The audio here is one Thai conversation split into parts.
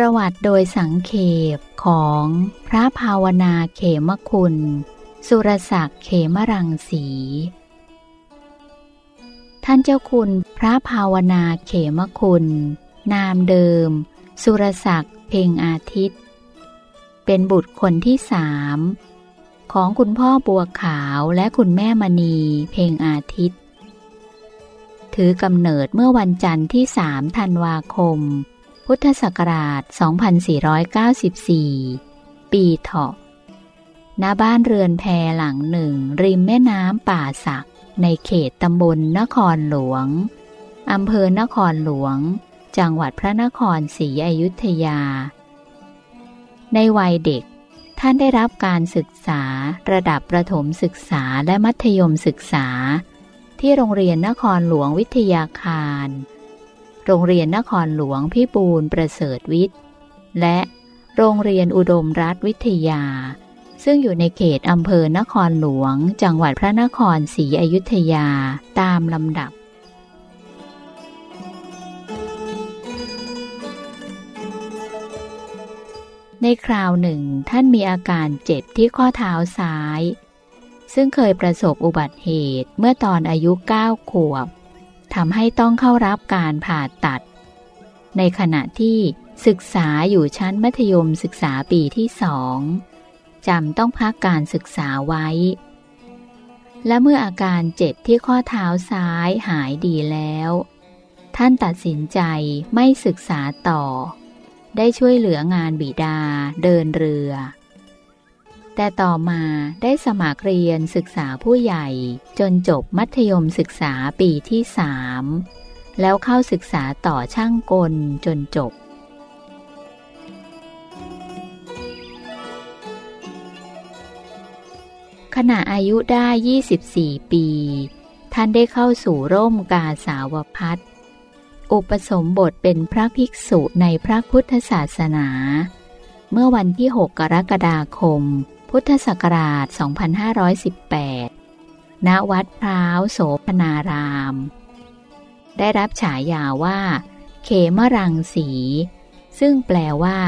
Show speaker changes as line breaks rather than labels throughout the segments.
ประวัติโดยสังเขปของพระภาวนาเขมคุณ สุรศักดิ์เขมรังสี ท่านเจ้าคุณพระภาวนาเขมคุณ นามเดิม สุรศักดิ์เพ่งอาทิตย์ เป็นบุตรคนที่สามของคุณพ่อบัวขาวและคุณแม่มณี เพ่งอาทิตย์ ถือกำเนิดเมื่อวันจันทร์ที่สามธันวาคม พุทธศักราช 2494 ปีเถาะณบ้านเรือนแพหลังหนึ่ง ริมแม่น้ำป่าสัก ในเขตตำบลนครหลวง อำเภอนครหลวง จังหวัดพระนครศรีอยุธยา ในวัยเด็ก ท่านได้รับการศึกษาระดับประถมศึกษาและมัธยมศึกษา ที่โรงเรียนนครหลวงวิทยาคาร โรงเรียนนครหลวงพิบูลประเสริฐวิทย์ และโรงเรียนอุดมรัฐวิทยา ซึ่งอยู่ในเขตอำเภอนครหลวง จังหวัดพระนครศรีอยุธยาตามลำดับในคราวหนึ่งท่านมีอาการเจ็บที่ข้อเท้าซ้าย ซึ่งเคยประสบอุบัติเหตุเมื่อตอนอายุ 9 ขวบ ทำให้ต้องเข้ารับการผ่าตัด ในขณะที่ศึกษาอยู่ชั้นมัธยมศึกษาปีที่สองจำต้องพักการศึกษาไว้ และเมื่ออาการเจ็บที่ข้อเท้าซ้ายหายดีแล้ว ท่านตัดสินใจไม่ศึกษาต่อ ได้ช่วยเหลืองานบิดาเดินเรือ แต่ต่อมาได้สมัครเรียนศึกษาผู้ใหญ่ จนจบมัธยมศึกษาปีที่สามแล้วเข้าศึกษาต่อช่างกลจนจบ ขณะอายุได้ 24 ปี ท่านได้เข้าสู่ร่มกาสาวพัฒอุปสมบทเป็นพระภิกษุในพระพุทธศาสนา เมื่อวันที่ 6 กรกฎาคม พุทธศักราช 2518 ณ วัดพร้าวโสพนาราม ได้รับฉายาว่า เขมรังสี ซึ่งแปลว่า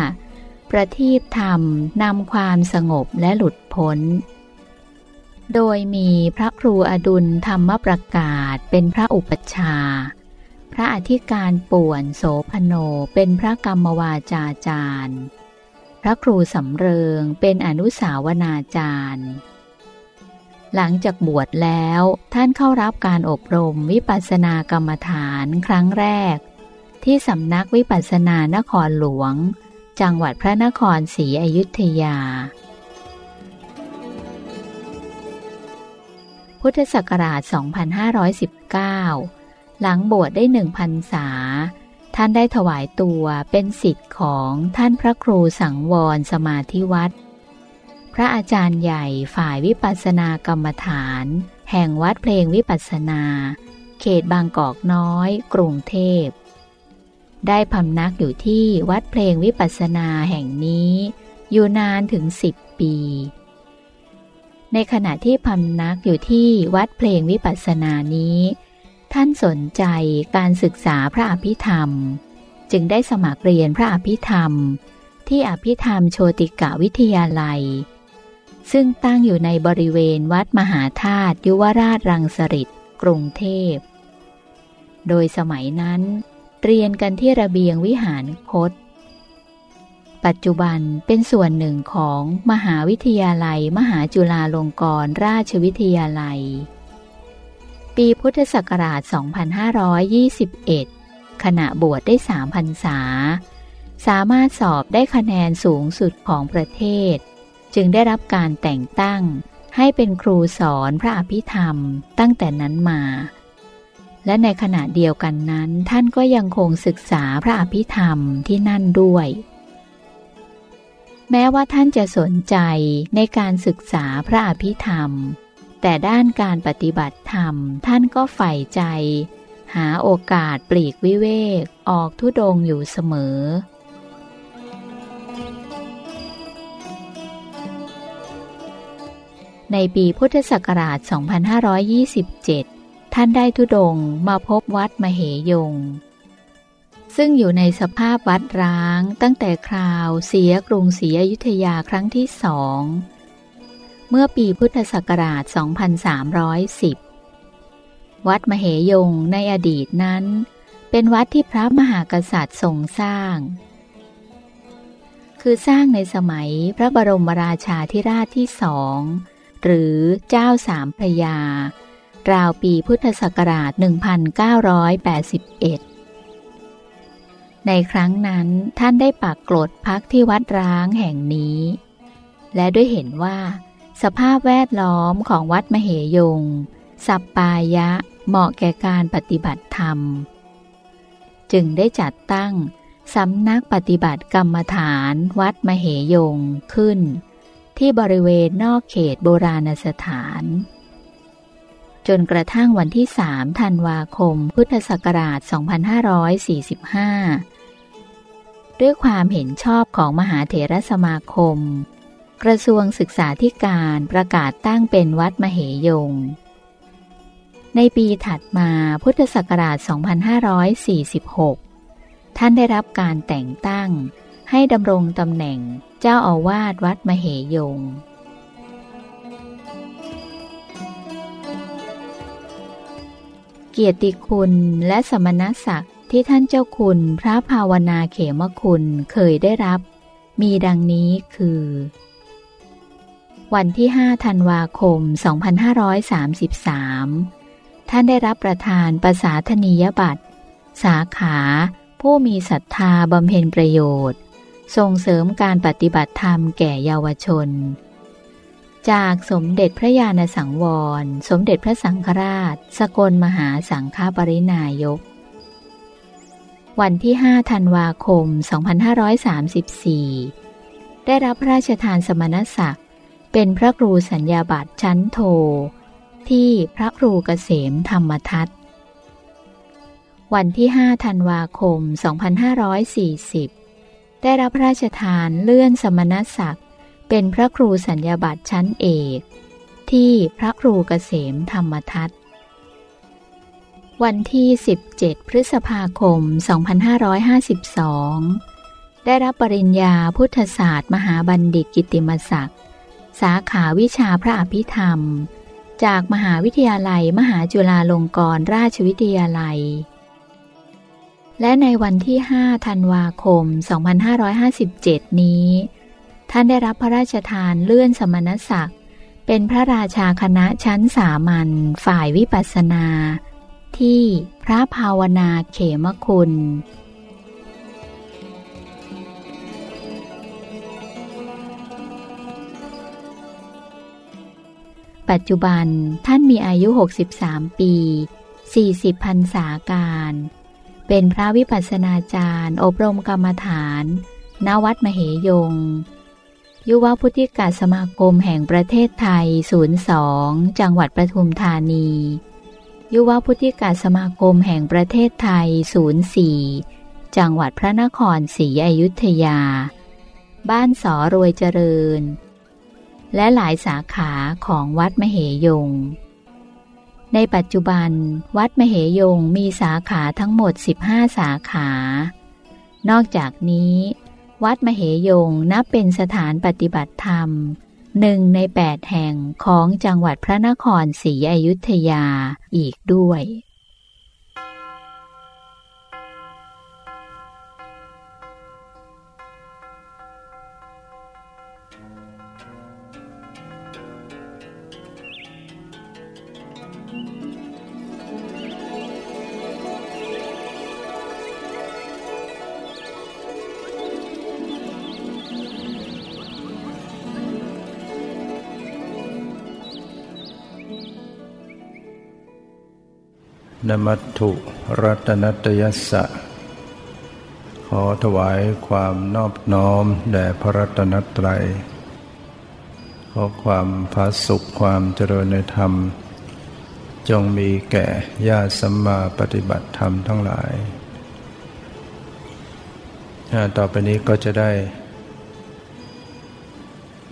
ประทีปธรรมนำความสงบและหลุดพ้น โดยมีพระครูอดุลธรรมประกาศเป็นพระอุปชา พระอธิการป่วนโสพโนเป็นพระกรรมวาจาจารย์ พระครูสำเริงเป็นอนุสาวนาจารย์ หลังจากบวชแล้วท่านเข้ารับการอบรมวิปัสสนากรรมฐานครั้งแรก ที่สำนักวิปัสสนานครหลวง จังหวัดพระนครศรีอยุธยา พุทธศักราช 2519 หลังบวชได้หนึ่งพรรษา ท่านได้ถวายตัวเป็นสิทธิ์ของท่านพระครูสังวรสมาธิวัดพระอาจารย์ใหญ่ฝ่ายวิปัสสนากรรมฐาน แห่งวัดเพลงวิปัสสนา เขตบางกอกน้อย กรุงเทพ ได้พำนักอยู่ที่วัดเพลงวิปัสสนาแห่งนี้ อยู่นานถึงสิบปี ในขณะที่พำนักอยู่ที่วัดเพลงวิปัสสนานี้ ท่านสนใจการศึกษาพระอภิธรรม จึงได้สมัครเรียนพระอภิธรรม ที่อภิธรรมโชติกะวิทยาลัย ซึ่งตั้งอยู่ในบริเวณวัดมหาธาตุยุวราชรังสฤษกรุงเทพ โดยสมัยนั้น เรียนกันที่ระเบียงวิหารคต ปัจจุบันเป็นส่วนหนึ่งของมหาวิทยาลัย มหาจุฬาลงกรณราชวิทยาลัย ปีพุทธศักราช 2521 ขณะบวชได้สามพรรษา สามารถสอบได้คะแนนสูงสุดของประเทศ จึงได้รับการแต่งตั้งให้เป็นครูสอนพระอภิธรรมตั้งแต่นั้นมา และในขณะเดียวกันนั้น ท่านก็ยังคงศึกษาพระอภิธรรมที่นั่นด้วย แม้ว่าท่านจะสนใจในการศึกษาพระอภิธรรม แต่ด้านการปฏิบัติธรรมท่านก็ใฝ่ใจ หาโอกาสปลีกวิเวกออกทุดงอยู่เสมอ ในปีพุทธศักราช 2527 ท่านได้ทุดงมาพบวัดมเหยง ซึ่งอยู่ในสภาพวัดร้างตั้งแต่คราวเสียกรุงศรีอยุธยาครั้งที่สอง เมื่อปีพุทธศักราช 2310 วัดมเหยงในอดีตนั้น เป็นวัดที่พระมหากษัตริย์ทรงสร้าง คือสร้างในสมัยพระบรมราชาธิราชที่สอง หรือเจ้าสามพระยา ราวปีพุทธศักราช 1981ในครั้งนั้นท่านได้ปักกลดพักที่วัดร้างแห่งนี้ และด้วยเห็นว่า สภาพแวดล้อมของวัดมเหยง สัปปายะเหมาะแก่การปฏิบัติธรรม จึงได้จัดตั้งสำนักปฏิบัติกรรมฐานวัดมเหยงขึ้น ที่บริเวณนอกเขตโบราณสถาน จนกระทั่งวันที่สามธันวาคมพุทธศักราช 2545 ด้วยความเห็นชอบของมหาเถรสมาคม กระทรวงศึกษาธิการประกาศตั้งเป็นวัดมเหยง ในปีถัดมาพุทธศักราช 2546 ท่านได้รับการแต่งตั้งให้ดำรงตำแหน่งเจ้าอาวาสวัดมเหยง เกียรติคุณและสมณศักดิ์ที่ท่านเจ้าคุณพระภาวนาเขมคุณเคยได้รับ มีดังนี้คือ วันที่5ธันวาคม 2533 ท่านได้รับประทานประสาธนียบัตร สาขาผู้มีศรัทธาบำเพ็ญประโยชน์ ส่งเสริมการปฏิบัติธรรมแก่เยาวชน จากสมเด็จพระญาณสังวร สมเด็จพระสังฆราช สกลมหาสังฆปรินายก วันที่5ธันวาคม 2534 ได้รับพระราชทานสมณศักดิ์ เป็นพระครูสัญญาบัตรชั้นโท ที่พระครูเกษมธรรมทัตวันที่ 5 ธันวาคม 2540 ได้รับพระราชทานเลื่อนสมณศักดิ์เป็นพระครูสัญญาบัตรชั้นเอก ที่พระครูเกษมธรรมทัตวันที่ 17 พฤษภาคม 2552 ได้รับปริญญาพุทธศาสตร์ มหาบัณฑิตกิติมศักดิ์ สาขาวิชาพระอภิธรรม จากมหาวิทยาลัยมหาจุฬาลงกรณราชวิทยาลัย และในวันที่ 5 ธันวาคม 2557 นี้ ท่านได้รับพระราชทานเลื่อนสมณศักดิ์ เป็นพระราชาคณะชั้นสามัญฝ่ายวิปัสสนา ที่พระภาวนาเขมคุณ ปัจจุบันท่านมีอายุ 63 ปี 40พรรษาการ เป็นพระวิปัสสนาจารย์ อบรมกรรมฐาน ณ วัดมเหยง ยุวพุทธิกาสมาคมแห่งประเทศไทย 02 จังหวัดประทุมธานี ยุวพุทธิกาสมาคมแห่งประเทศไทย 04 จังหวัดพระนครศรีอยุธยา บ้านสอรวยเจริญ และหลายสาขาของวัดมเหยง ในปัจจุบัน วัดมเหยงมีสาขาทั้งหมด 15 สาขา นอกจากนี้ วัดมเหยงนับเป็นสถานปฏิบัติธรรมหนึ่งในแปดแห่งของจังหวัดพระนครศรีอยุธยาอีกด้วย
นมัตถุรัตนัตยสะ ขอถวายความนอบน้อมแด่พระรัตนตรัย ขอความพาสุขความเจริญในธรรม จงมีแก่ญาติสัมมาปฏิบัติธรรมทั้งหลาย ต่อไปนี้ก็จะได้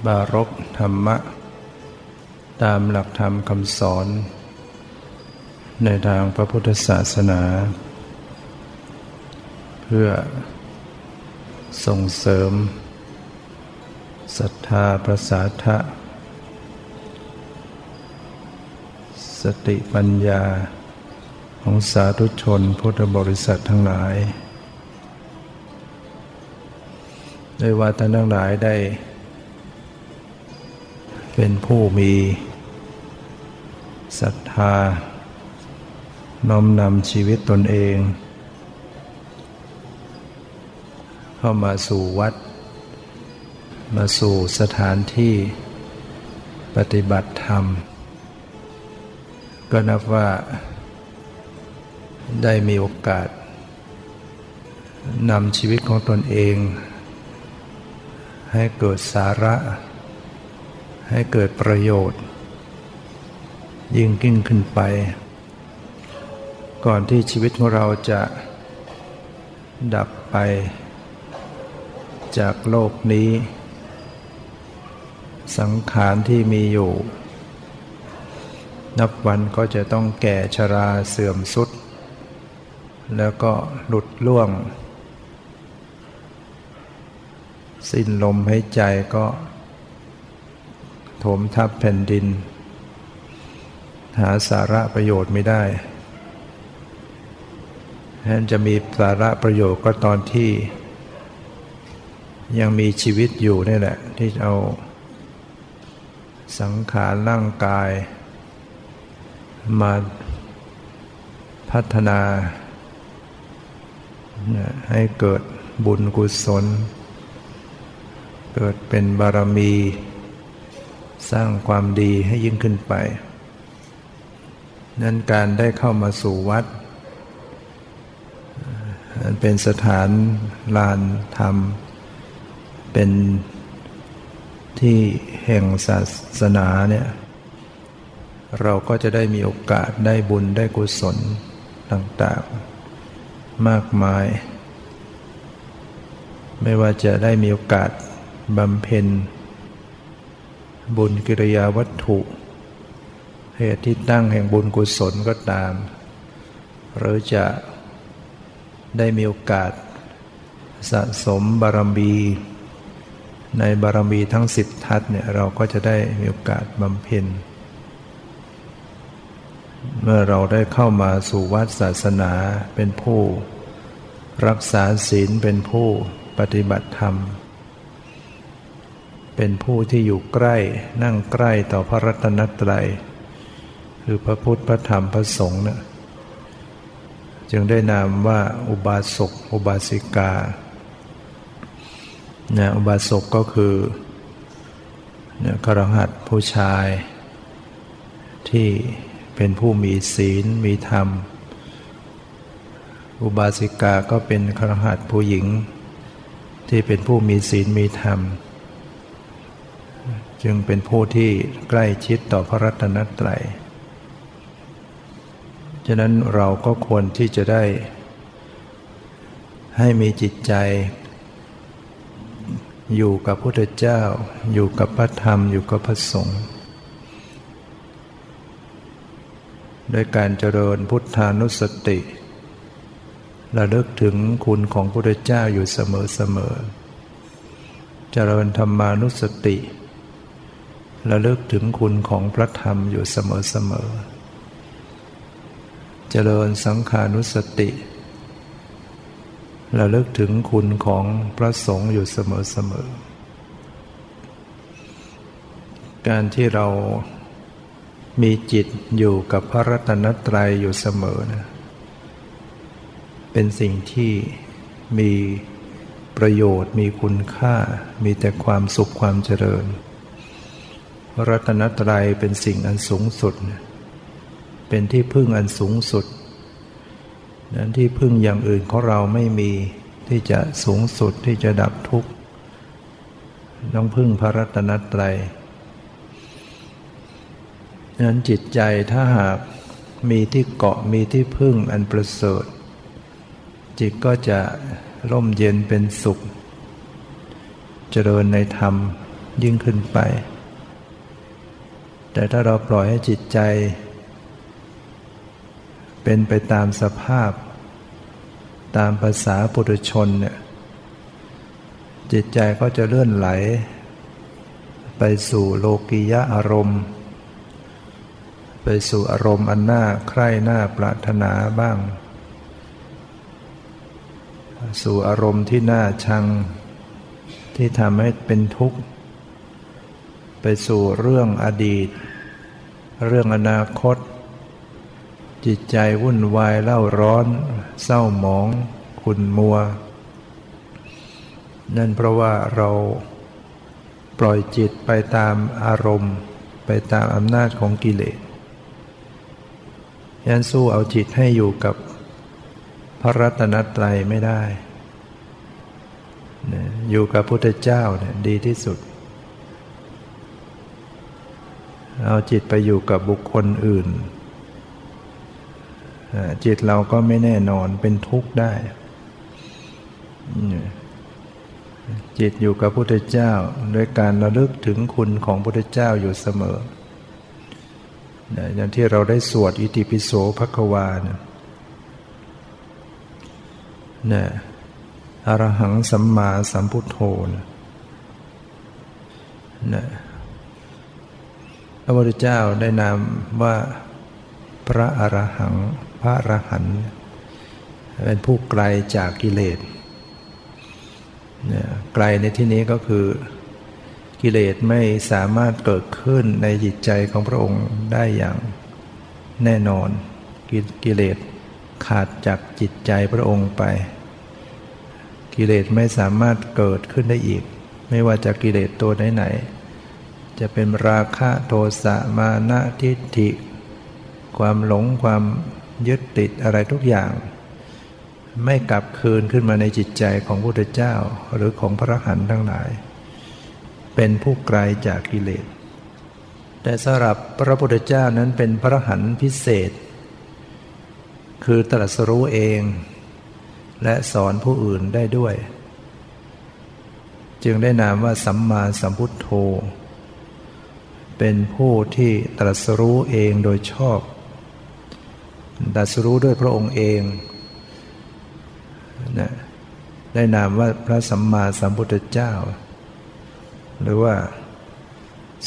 บารกธรรมะ ตามหลักธรรมคำสอน ในทางพระพุทธศาสนา เพื่อส่งเสริมศรัทธาประสาทะสติปัญญาของสาธุชนพุทธบริษัททั้งหลายโดยว่าท่านทั้งหลายได้ เป็นผู้มีศรัทธา น้อมนำชีวิตตนเอง เข้ามาสู่วัด มาสู่สถานที่ปฏิบัติธรรม ก็นับว่าได้มีโอกาสนำชีวิตของตนเอง ให้เกิดสาระ ให้เกิดประโยชน์ ยิ่งยิ่งขึ้นไป ก่อนที่ชีวิตของเราจะดับไป จากโลกนี้ สังขารที่มีอยู่ นับวันก็จะต้องแก่ชราเสื่อมสุด แล้วก็หลุดล่วง สิ้นลมหายใจก็ โถมทับแผ่นดิน หาสาระประโยชน์ไม่ได้ แทนจะมีสาระประโยชน์ก็ตอนที่ ยังมีชีวิตอยู่นี่แหละ ที่เอา สังขารร่างกาย มาพัฒนา ให้เกิดบุญกุศล เกิดเป็นบารมี สร้างความดีให้ยิ่งขึ้นไป นั้นการได้เข้ามาสู่วัด เป็นสถานลานธรรม เป็นที่แห่งศาสนาเนี่ยเราก็จะได้มีโอกาสได้บุญได้กุศลต่างๆ มากมาย ไม่ว่าจะได้มีโอกาสบำเพ็ญ บุญกิริยาวัตถุเหตุที่ตั้งแห่งบุญกุศลก็ตาม หรือจะ ได้มีโอกาส สะสมบารมี ในบารมีทั้งสิบทัศเนี่ยเราก็จะได้มีโอกาสบำเพ็ญเมื่อเราได้เข้ามาสู่วัดศาสนาเป็นผู้ รักษาศีลเป็นผู้ปฏิบัติธรรม เป็นผู้ที่อยู่ใกล้นั่งใกล้ต่อพระรัตนตรัย คือพระพุทธพระธรรมพระสงฆ์เนี่ย จึงได้นามว่าอุบาสกอุบาสิกาเนี่ยอุบาสกก็คือนี่ยครหัสผู้ชาย ที่เป็นผู้มีศีลมีธรรม อุบาสิกาก็เป็นครหัสผู้หญิง ที่เป็นผู้มีศีลมีธรรม จึงเป็นผู้ที่ใกล้ชิดต่อพระรัตนตรัย ฉะนั้นเราก็ควรที่จะได้ ให้มีจิตใจ อยู่กับพุทธเจ้า อยู่กับพระธรรมอยู่กับพระสงฆ์โดยการเจริญพุทธานุสติระลึกถึงคุณของพระพุทธเจ้าอยู่เสมอเสมอเจริญธรรมานุสติระลึกถึงคุณของพระธรรมอยู่เสมอเสมอ เจริญสังขานุสติระลึกถึงคุณของพระสงฆ์อยู่เสมอเสมอการที่เรามีจิตอยู่กับพระรัตนตรัยอยู่เสมอนะเป็นสิ่งที่มีประโยชน์ มีคุณค่า มีแต่ความสุขความเจริญ พระรัตนตรัยเป็นสิ่งอันสูงสุด เป็นที่พึ่งอันสูงสุดนั้นที่พึ่งอย่างอื่นของเราไม่มีที่จะสูงสุดที่จะดับทุกข์ต้องพึ่งพระรัตนตรัยนั้นจิตใจถ้าหากมีที่เกาะมีที่พึ่งอันประเสริฐจิตก็จะร่มเย็นเป็นสุข เจริญในธรรมยิ่งขึ้นไป แต่ถ้าเราปล่อยให้จิตใจ เป็นไปตามสภาพ ตามภาษาปุถุชนเนี่ยจิตใจก็จะเลื่อนไหล ไปสู่โลกียะอารมณ์ ไปสู่อารมณ์อันน่าใคร่หน่าปรารถนาบ้าง สู่อารมณ์ที่น่าชังที่ทำให้เป็นทุกข์ ไปสู่เรื่องอดีต เรื่องอนาคต จิตใจวุ่นวายเล่าร้อน เศร้าหมอง ขุ่นมัว นั่นเพราะว่าเราปล่อยจิตไปตามอารมณ์ ไปตามอำนาจของกิเลสยันสู้เอาจิตให้อยู่กับพระรัตนตรัยไม่ได้ อยู่กับพุทธเจ้าเนี่ยดีที่สุด เอาจิตไปอยู่กับบุคคลอื่น จิตเราก็ไม่แน่นอนเป็นทุกข์ได้ จิตอยู่กับพุทธเจ้าด้วยการระลึกถึงคุณของพุทธเจ้าอยู่เสมออย่างที่เราได้สวดอิติปิโสภควานี่ยอรหังสัมมาสัมพุทโธนะพระพุทธเจ้าได้นามว่าพระอรหัง ระอรหันต์เป็นผู้ไกลจากกิเลสไกลในที่นี้ก็คือกิเลสไม่สามารถเกิดขึ้นในจิตใจของพระองค์ได้อย่างแน่นอนกิเลสขาดจากจิตใจพระองค์ไป กิเลสไม่สามารถเกิดขึ้นได้อีก ไม่ว่าจะกิเลสตัวไหนๆจะเป็นราคะโทสะมานะทิฏฐิ ความหลงความ ยึดติดอะไรทุกอย่าง ไม่กลับคืนขึ้นมาในจิตใจของพระพุทธเจ้าหรือของพระหันทั้งหลาย เป็นผู้ไกลจากกิเลส แต่สำหรับพระพุทธเจ้านั้นเป็นพระหันพิเศษ คือตรัสรู้เอง และสอนผู้อื่นได้ด้วย จึงได้นามว่าสัมมาสัมพุทโธเป็นผู้ที่ตรัสรู้เองโดยชอบ ตัสรู้ด้วยพระองค์เองนะได้นามว่าพระสัมมาสัมพุทธเจ้า หรือว่า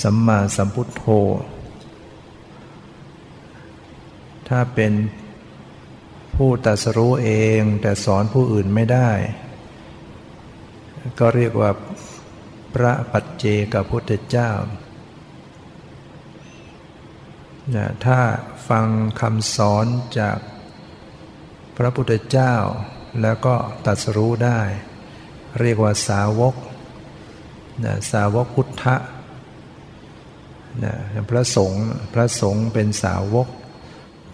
สัมมาสัมพุทโธ ถ้าเป็นผู้ตัสรู้เองแต่สอนผู้อื่นไม่ได้ ก็เรียกว่าพระปัจเจกพุทธเจ้านะถ้า ฟังคำสอนจากพระพุทธเจ้า แล้วก็ตัดสรู้ได้ เรียกว่าสาวกนะสาวกพุทธะนะพระสงฆ์พระสงฆ์เป็นสาวก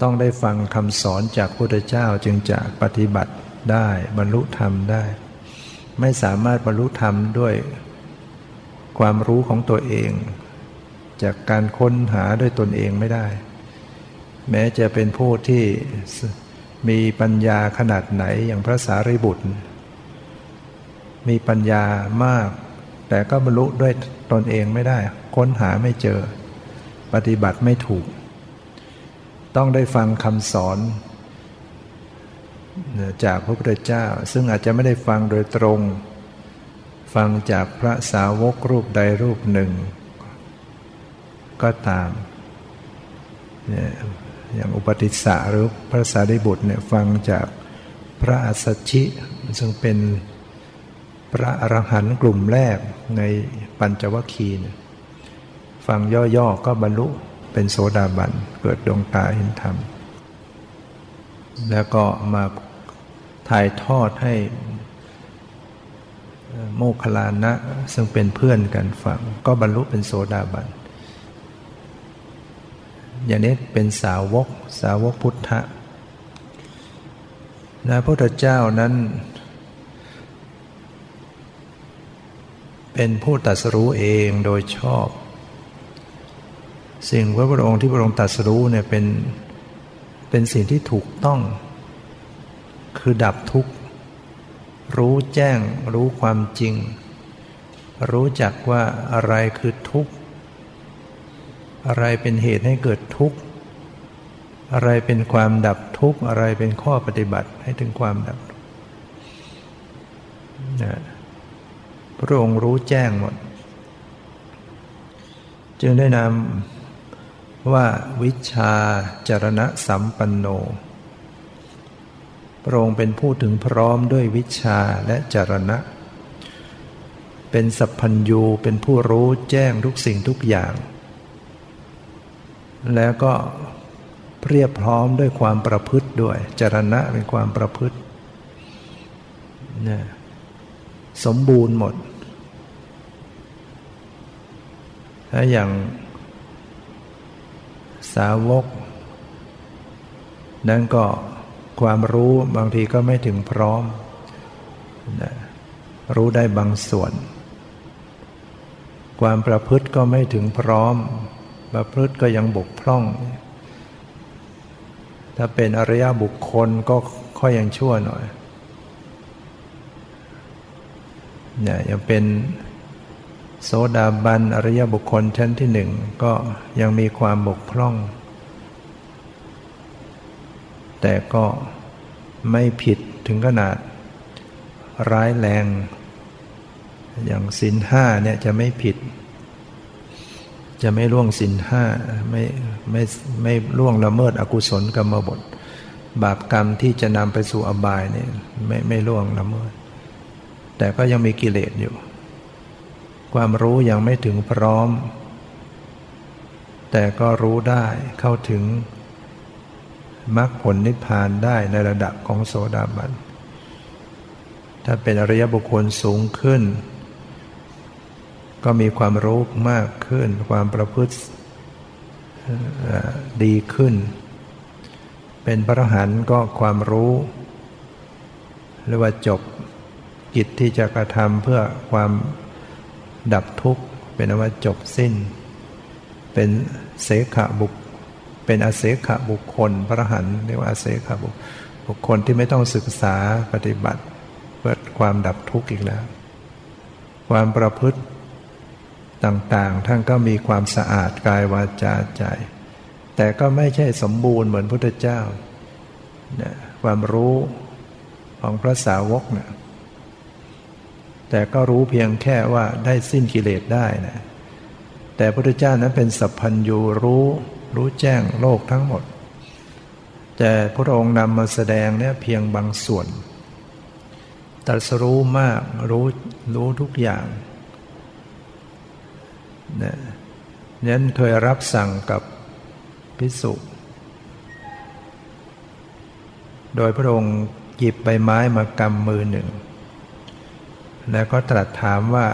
ต้องได้ฟังคำสอนจากพุทธเจ้าจึงจะปฏิบัติได้บรรลุธรรมได้ ไม่สามารถบรรลุธรรมด้วยความรู้ของตัวเอง จากการค้นหาด้วยตนเองไม่ได้ แม้จะเป็นผู้ที่มีปัญญาขนาดไหนอย่างพระสารีบุตร มีปัญญามาก แต่ก็บรรลุด้วยตนเองไม่ได้ ค้นหาไม่เจอ ปฏิบัติไม่ถูก ต้องได้ฟังคำสอนจากพระพุทธเจ้า ซึ่งอาจจะไม่ได้ฟังโดยตรง ฟังจากพระสาวกรูปใดรูปหนึ่ง ก็ตาม อย่างอุปติสสะหรือพระสารีบุตรเนี่ยฟังจากพระอัสสชิ ซึ่งเป็นพระอรหันต์กลุ่มแรกในปัญจวัคคีย์ฟังย่อๆก็บรรลุเป็นโสดาบันเกิดดวงตาเห็นธรรม แล้วก็มาถ่ายทอดให้โมคลานะซึ่งเป็นเพื่อนกันฟัง ก็บรรลุเป็นโสดาบัน อย่างนี้เป็นสาวกสาวกพุทธะนะพระพุทธเจ้านั้น เป็นผู้ตัดสรู้เองโดยชอบ สิ่งพระพุทธองค์ที่พระองค์ตรัสรู้เนี่ยเป็นเป็นสิ่งที่ถูกต้อง คือดับทุกข์ รู้แจ้งรู้ความจริง รู้จักว่าอะไรคือทุกข์ อะไรเป็นเหตุให้เกิดทุกข์ อะไรเป็นความดับทุกข์ อะไรเป็นข้อปฏิบัติให้ถึงความดับนะพระองค์รู้แจ้งหมด จึงได้นำว่าวิชาจรณะสัมปันโน พระองค์เป็นผู้ถึงพร้อมด้วยวิชาและจรณะ เป็นสัพพัญญูเป็นผู้รู้แจ้งทุกสิ่งทุกอย่าง แล้วก็เรียบพร้อมด้วยความประพฤติด้วย จรณะเป็นความประพฤตินะสมบูรณ์หมด ถ้าอย่างสาวก นั้นก็ความรู้บางทีก็ไม่ถึงพร้อมนะรู้ได้บางส่วน ความประพฤติก็ไม่ถึงพร้อม ประพฤติก็ยังบกพร่อง ถ้าเป็นอริยบุคคลก็ค่อยยังชั่วหน่อยเนี่ยยังเป็นโสดาบันอริยบุคคลชั้นที่หนึ่งก็ยังมีความบกพร่อง แต่ก็ไม่ผิดถึงขนาดร้ายแรง อย่างสินห้าเนี่ยจะไม่ผิด จะไม่ล่วงสินห้าไม่ไม่ไม่ล่วงละเมิดอกุศลกรรมบท บาปกรรมที่จะนำไปสู่อบายเนี่ยไม่ไม่ล่วงละเมิด แต่ก็ยังมีกิเลสอยู่ ความรู้ยังไม่ถึงพร้อม แต่ก็รู้ได้เข้าถึงมรรคผลนิพพานได้ในระดับของโสดาบัน ถ้าเป็นอริยบุคคลสูงขึ้น ก็มีความรู้มากขึ้น ความประพฤติดีขึ้น เป็นพระหันก็ความรู้ หรือว่าจบกิจที่จะกระทำเพื่อความดับทุกข์ เป็นว่าจบสิ้น เป็นเสขบุคเป็นอาเสขบุคคล พระหันเรียกว่าอาเสขบุคบุคคลที่ไม่ต้องศึกษาปฏิบัติ เพื่อความดับทุกข์อีกแล้ว ความประพฤติ ต่างๆ ท่านก็มีความสะอาดกายวาจาใจ แต่ก็ไม่ใช่สมบูรณ์เหมือนพุทธเจ้าความรู้ของพระสาวกเนะี่ยแต่ก็รู้เพียงแค่ว่าได้สิ้นกิเลสได้นะแต่พระพุทธเจ้านั้นเป็นสัพพัญญูรู้รู้แจ้งโลกทั้งหมด แต่พระองค์นำมาแสดงเนี่ยเพียงบางส่วนตรัสรู้มากรู้รู้ทุกอย่าง นะนั้นเคยรับสั่งกับพิสุโดยพระองค์หยิบใบไม้มากำมือหนึ่ง แล้วก็ตรัสถามว่า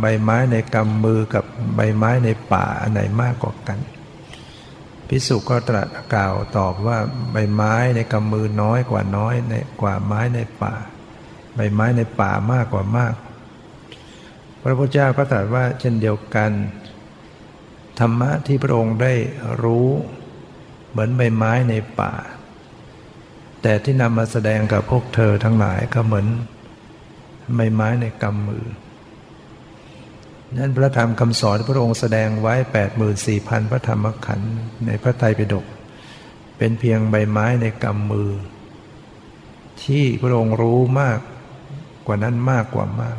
ใบไม้ในกำมือกับใบไม้ในป่าอันไหนมากกว่ากัน พิสุก็ตรัสกล่าวตอบว่าใบไม้ในกำมือน้อยกว่าน้อยในกว่าไม้ในป่า ใบไม้ในป่ามากกว่ามาก พระพุทธเจ้าก็ตรัสว่าเช่นเดียวกัน ธรรมะที่พระองค์ได้รู้เหมือนใบไม้ในป่า แต่ที่นำมาแสดงกับพวกเธอทั้งหลายก็เหมือนใบไม้ในกำมือนั้นพระธรรมคำสอนพระองค์แสดงไว้ 84,000 พระธรรมขันธ์ในพระไตรปิฎกเป็นเพียงใบไม้ในกำมือ ที่พระองค์รู้มากกว่านั้นมากกว่ามาก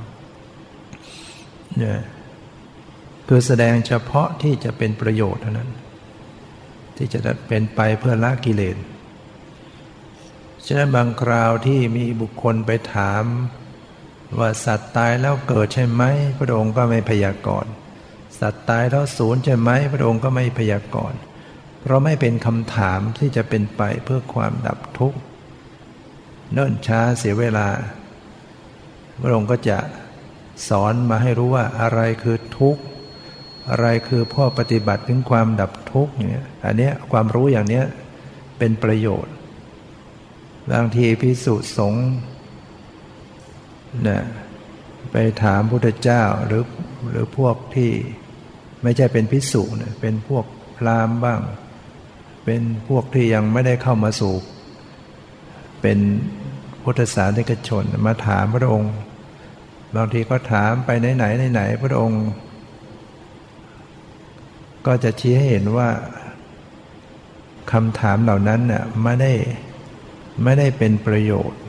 คือแสดงเฉพาะที่จะเป็นประโยชน์เท่านั้น ที่จะเป็นไปเพื่อละกิเลสฉะนั้นบางคราวที่มีบุคคลไปถาม ว่าสัตว์ตายแล้วเกิดใช่ไหมพระองค์ก็ไม่พยากรณ์สัตว์ตายแล้วสูญใช่ไหมพระองค์ก็ไม่พยากรณ์เพราะไม่เป็นคำถามที่จะเป็นไปเพื่อความดับทุกข์เนิ่นช้าเสียเวลา พระองค์ก็จะ สอนมาให้รู้ว่าอะไรคือทุกข์อะไรคือพ่อปฏิบัติถึงความดับทุกข์เนี่ยอันนี้ความรู้อย่างเนี้ยเป็นประโยชน์บางทีพิสุสงฆ์นะไปถามพุทธเจ้าหรือหรือพวกที่ไม่ใช่เป็นพิสุเนี่ยเป็นพวกพราหมณ์บ้าง เป็นพวกที่ยังไม่ได้เข้ามาสู่ เป็นพุทธศาสนิกชนมาถามพระองค์ บางทีก็ถามไปไหนไหนไหนพระองค์ ก็จะชี้ให้เห็นว่าคำถามเหล่านั้นน่ยไม่ได้ไม่ได้เป็นประโยชน์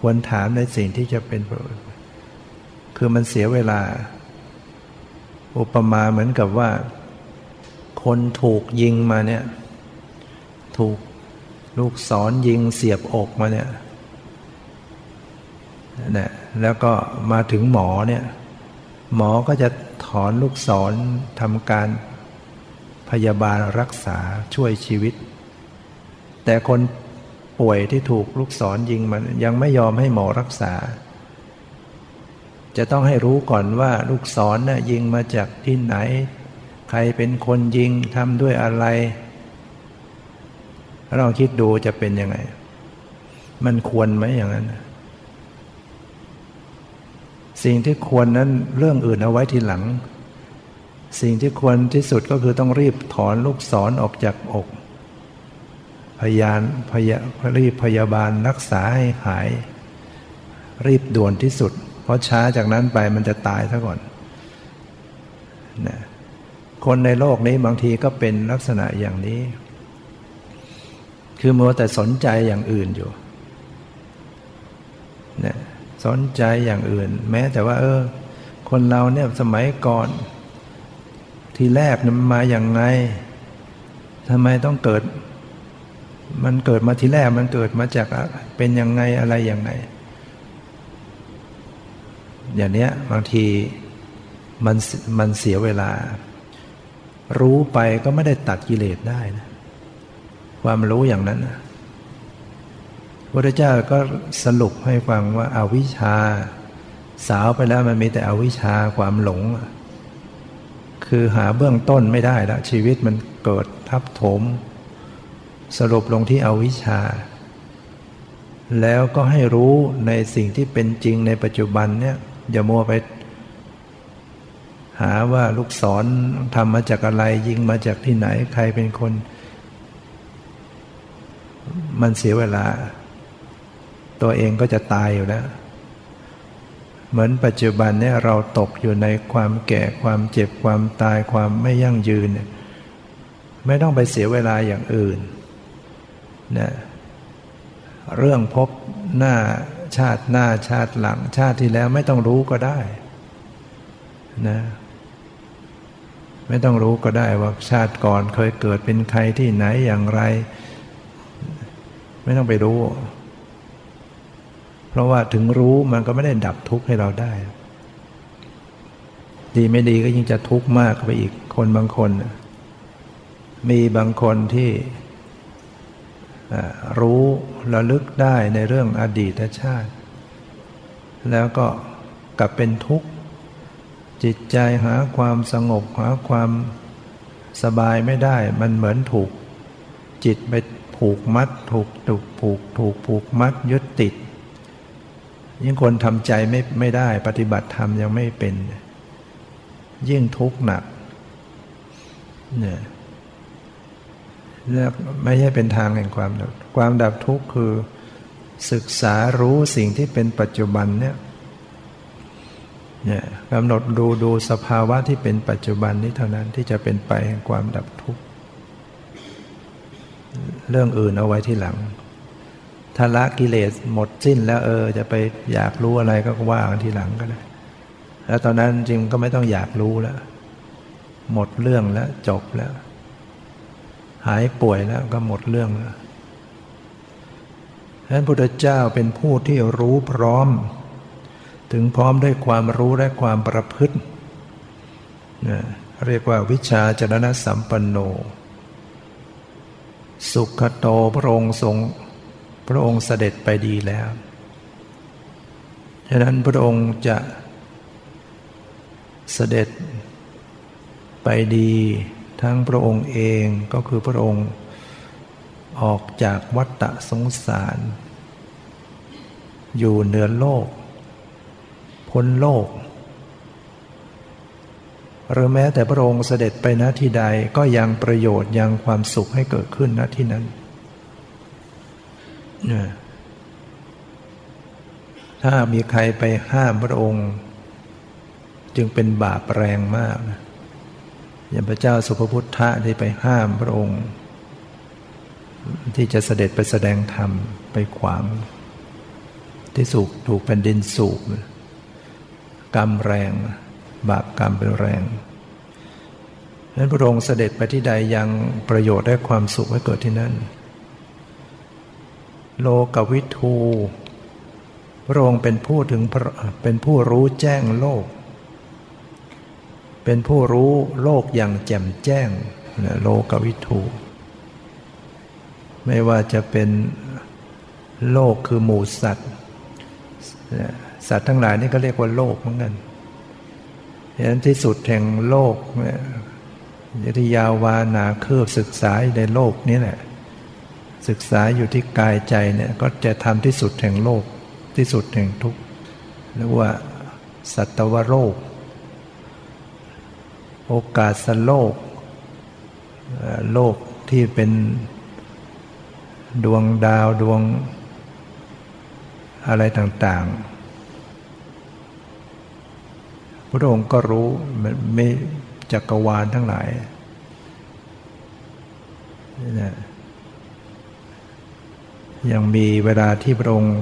ควรถามในสิ่งที่จะเป็นประโยชน์ คือมันเสียเวลา อุปมาเหมือนกับว่า คนถูกยิงมาเนี่ย ถูกลูกศรยิงเสียบอกมาเนี่ยนะ แล้วก็มาถึงหมอเนี่ยหมอก็จะถอนลูกศรทำการพยาบาลรักษาช่วยชีวิต แต่คนป่วยที่ถูกลูกศรยิงมันยังไม่ยอมให้หมอรักษา จะต้องให้รู้ก่อนว่าลูกศรน่ะยิงมาจากที่ไหน ใครเป็นคนยิงทำด้วยอะไรเราคิดดูจะเป็นยังไง มันควรไหมอย่างนั้น สิ่งที่ควรนั้นเรื่องอื่นเอาไว้ทีหลัง สิ่งที่ควรที่สุดก็คือต้องรีบถอนลูกศรอออกจากอก พยานพยารีบพยาบาลรักษาให้หาย รีบด่วนที่สุด เพราะช้าจากนั้นไปมันจะตายซะก่อนนะคนในโลกนี้บางทีก็เป็นลักษณะอย่างนี้ คือมัวแต่สนใจอย่างอื่นอยู่เนี่ย สนใจอย่างอื่น แม้แต่ว่า เออ คนเราเนี่ยสมัยก่อน ทีแรกมันมาอย่างไงทำไมต้องเกิด มันเกิดมาทีแรกมันเกิดมาจากเป็นยังไงอะไรอย่างไง อย่างเนี้ยบางทีมันมันเสียเวลา รู้ไปก็ไม่ได้ตัดกิเลสได้นะความรู้อย่างนั้น พระเจ้าก็สรุปให้ฟังว่าอาวิชชา สาวไปแล้วมันมีแต่อวิชชาความหลง คือหาเบื้องต้นไม่ได้ละชีวิตมันเกิดทับถม สรุปลงที่อวิชชา แล้วก็ให้รู้ในสิ่งที่เป็นจริงในปัจจุบันเนี่ยอย่ามัวไป หาว่าลูกศรทำมาจากอะไรยิงมาจากที่ไหนใครเป็นคน มันเสียเวลา ตัวเองก็จะตายอยู่แล้ว เหมือนปัจจุบันเนี่ยเราตกอยู่ในความแก่ความเจ็บความตายความไม่ยั่งยืนเนี่ยไม่ต้องไปเสียเวลาอย่างอื่นนะเรื่องพบหน้าชาติหน้าชาติหลังชาติที่แล้วไม่ต้องรู้ก็ได้นะไม่ต้องรู้ก็ได้ว่าชาติก่อนเคยเกิดเป็นใครที่ไหนอย่างไร ไม่ต้องไปรู้ เพราะว่าถึงรู้มันก็ไม่ได้ดับทุกข์ให้เราได้ ดีไม่ดีก็ยิ่งจะทุกข์มากไปอีกคนบางคน มีบางคนที่รู้ระลึกได้ในเรื่องอดีตชาติ แล้วก็กลับเป็นทุกข์ จิตใจหาความสงบหาความสบายไม่ได้ มันเหมือนถูก จิตไปผูกมัด ถูกถูกผูกถูกผูกมัดยึดติด ยิ่งคนทำใจไม่ไม่ได้ ปฏิบัติธรรมยังไม่เป็น ยิ่งทุกข์หนักเนี่ยแล้วไม่ใช่เป็นทางแห่งความดับความดับทุกข์คือ ศึกษารู้สิ่งที่เป็นปัจจุบันเนี่ยเนี่ยกำหนดดูดูสภาวะที่เป็นปัจจุบันนี้เท่านั้นที่จะเป็นไปแห่งความดับทุกข์ เรื่องอื่นเอาไว้ที่หลัง ถ้าละกิเลสหมดสิ้นแล้วเออ จะไปอยากรู้อะไรก็ว่ากันทีหลังก็ได้ แล้วตอนนั้นจริงก็ไม่ต้องอยากรู้แล้ว หมดเรื่องแล้ว จบแล้ว หายป่วยแล้วก็หมดเรื่องแล้วฉะนั้นพุทธเจ้าเป็นผู้ที่รู้พร้อม ถึงพร้อมด้วยความรู้และความประพฤติเรียกว่าวิชาจรณะสัมปันโน สุขโตพระองค์ทรง พระองค์เสด็จไปดีแล้วฉะนั้นพระองค์จะเสด็จไปดีทั้งพระองค์เองก็คือพระองค์ออกจากวัฏสงสาร อยู่เหนือโลก พ้นโลก หรือแม้แต่พระองค์เสด็จไปณที่ใดก็ยังประโยชน์ยังความสุขให้เกิดขึ้นณที่นั้น ถ้ามีใครไปห้ามพระองค์ จึงเป็นบาปแรงมากนะอย่างพระเจ้าสุภพุทธะที่ไปห้ามพระองค์ ที่จะเสด็จไปแสดงธรรมไปขวาง ที่สูกถูกแผ่นดินสูบกรรมแรง บาปกรรมเป็นแรงนั้นพระองค์เสด็จไปที่ใดยังประโยชน์และความสุขให้เกิดที่นั่น โลกวิทูพระองค์เป็นผู้ถึงเป็นผู้รู้แจ้งโลก เป็นผู้รู้โลกอย่างแจ่มแจ้งโลกวิทูไม่ว่าจะเป็นโลกคือหมูสัตว์ สัตว์ทั้งหลายนี่ก็เรียกว่าโลกเหมือนกันฉะนั้นที่สุดแห่งโลกยติยาวานาเคืบศึกษาในโลกนี้แหละ ศึกษาอยู่ที่กายใจเนี่ยก็จะทำที่สุดแห่งโลกที่สุดแห่งทุกข์เรียกว่า สัตวโลกโอกาสโลก โลกที่เป็นดวงดาวดวงอะไรต่างๆ พระองค์ก็รู้ไม่จักรวาลทั้งหลายนะ ยังมีเวลาที่พระองค์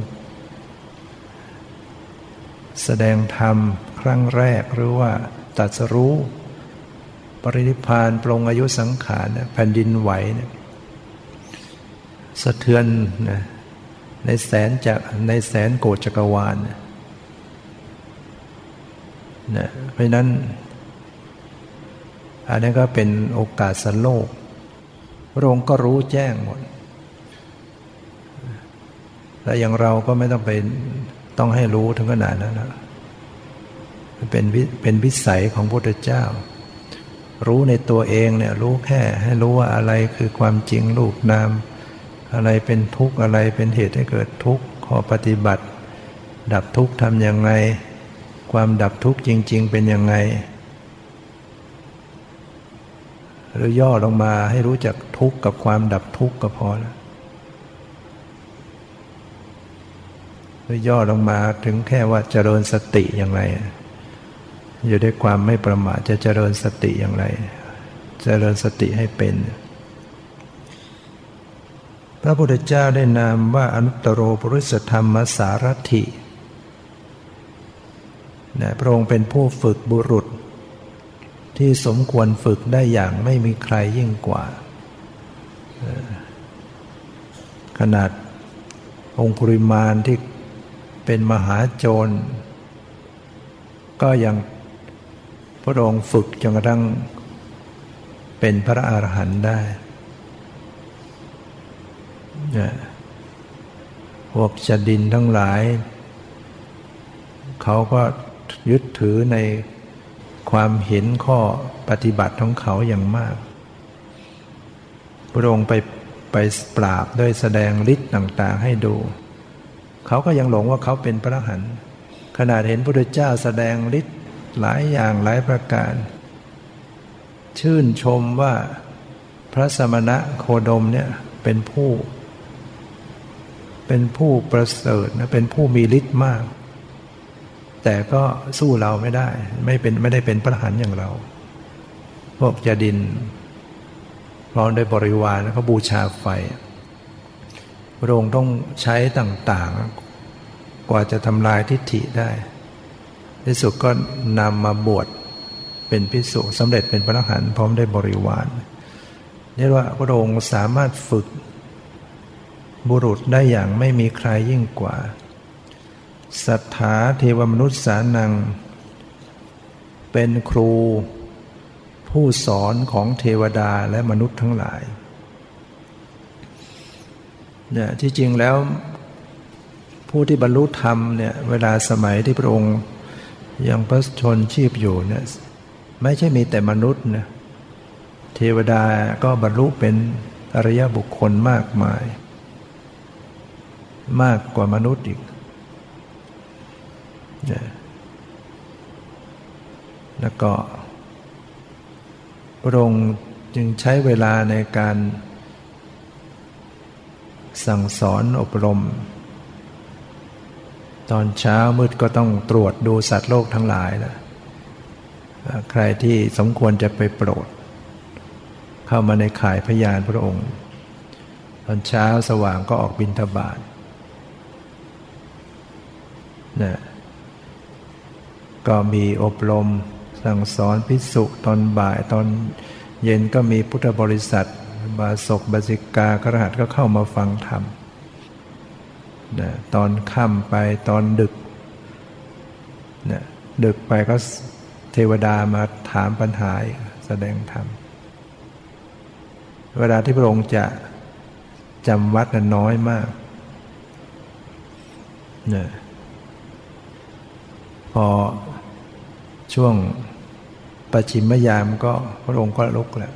แสดงธรรมครั้งแรกหรือว่าตัดสรู้ ปรินิพานปรงอายุสังขารแผ่นดินไหวเนี่ยสะเทือนนะในแสนจากในแสนโกจักรวาลนะเพราะนั้น อันนี้ก็เป็นโอกาสสันโลก พระองค์ก็รู้แจ้งหมด และอย่างเราก็ไม่ต้องไปต้องให้รู้ถึงขนาดนั้นนะเป็นเป็นวิสัยของพระพุทธเจ้า รู้ในตัวเองเนี่ยรู้แค่ให้รู้ว่าอะไรคือความจริงรูปนาม อะไรเป็นทุกข์อะไรเป็นเหตุให้เกิดทุกข์ข้อปฏิบัติ ดับทุกข์ทำยังไง ความดับทุกข์จริง ๆ เป็นยังไง หรือย่อลงมาให้รู้จักทุกข์กับความดับทุกข์ก็พอแล้ว หรือย่อลงมาถึงแค่ว่าเจริญสติอย่างไร อยู่ด้วยความไม่ประมาทจะเจริญสติอย่างไร เจริญสติให้เป็น พระพุทธเจ้าได้นามว่าอนุตตรปริสธรรมสารถินะพระองค์เป็นผู้ฝึกบุรุษ ที่สมควรฝึกได้อย่างไม่มีใครยิ่งกว่า ขนาดองคุริมานที่ เป็นมหาโจร ก็ยังพระองค์ฝึกจนกระทั่งเป็นพระอรหันต์ได้พวกจดินทั้งหลาย เขาก็ยึดถือในความเห็นข้อปฏิบัติของเขาอย่างมาก พระองค์ไปไปปราบด้วยแสดงฤทธิ์ต่าง ๆ ให้ดู เขาก็ยังหลงว่าเขาเป็นพระหันขนาดเห็นพระพุทธเจ้าแสดงฤทธิ์หลายอย่างหลายประการ ชื่นชมว่าพระสมณะโคดมเนี่ยเป็นผู้ เป็นผู้ประเสริฐนะเป็นผู้มีฤทธิ์มาก แต่ก็สู้เราไม่ได้ ไม่เป็นไม่ได้เป็นพระหันอย่างเรา พวกจดินพร้อมด้วยบริวารแล้วก็บูชาไฟ พระองค์ต้องใช้ต่างๆ กว่าจะทำลายทิฏฐิได้ที่สุดก็นำมาบวชเป็นพิสุสำเร็จเป็นพระหันพร้อมได้บริวารเรียกว่าพระองค์สามารถฝึกบุรุษได้อย่างไม่มีใครยิ่งกว่าสัทธาเทวมนุษย์สานัง เป็นครูผู้สอนของเทวดาและมนุษย์ทั้งหลาย เนี่ยที่จริงแล้วผู้ที่บรรลุธรรมเนี่ยเวลาสมัยที่พระองค์ยังพระชนชีพอยู่เนี่ยไม่ใช่มีแต่มนุษย์นะเทวดาก็บรรลุเป็นอริยบุคคลมากมาย มากกว่ามนุษย์อีกแล้วก็พระองค์จึงใช้เวลาในการ สั่งสอนอบรม ตอนเช้ามืดก็ต้องตรวจดูสัตว์โลกทั้งหลายนะใครที่สมควรจะไปโปรด เข้ามาในข่ายพยานพระองค์ ตอนเช้าสว่างก็ออกบินทบาทนะก็มีอบรมสั่งสอนพิสุตอนบ่ายตอนเย็นก็มีพุทธบริษัท บาศกบาสิกากระหัสก็เข้ามาฟังธรรมนะตอนค่ำไปตอนดึกนะดึกไปก็เทวดามาถามปัญหาแสดงธรรม เวลาที่พระองค์จะจำวัดนั้นน้อยมากนะพอช่วงปัจฉิมยามก็พระองค์ก็ลุกแล้ว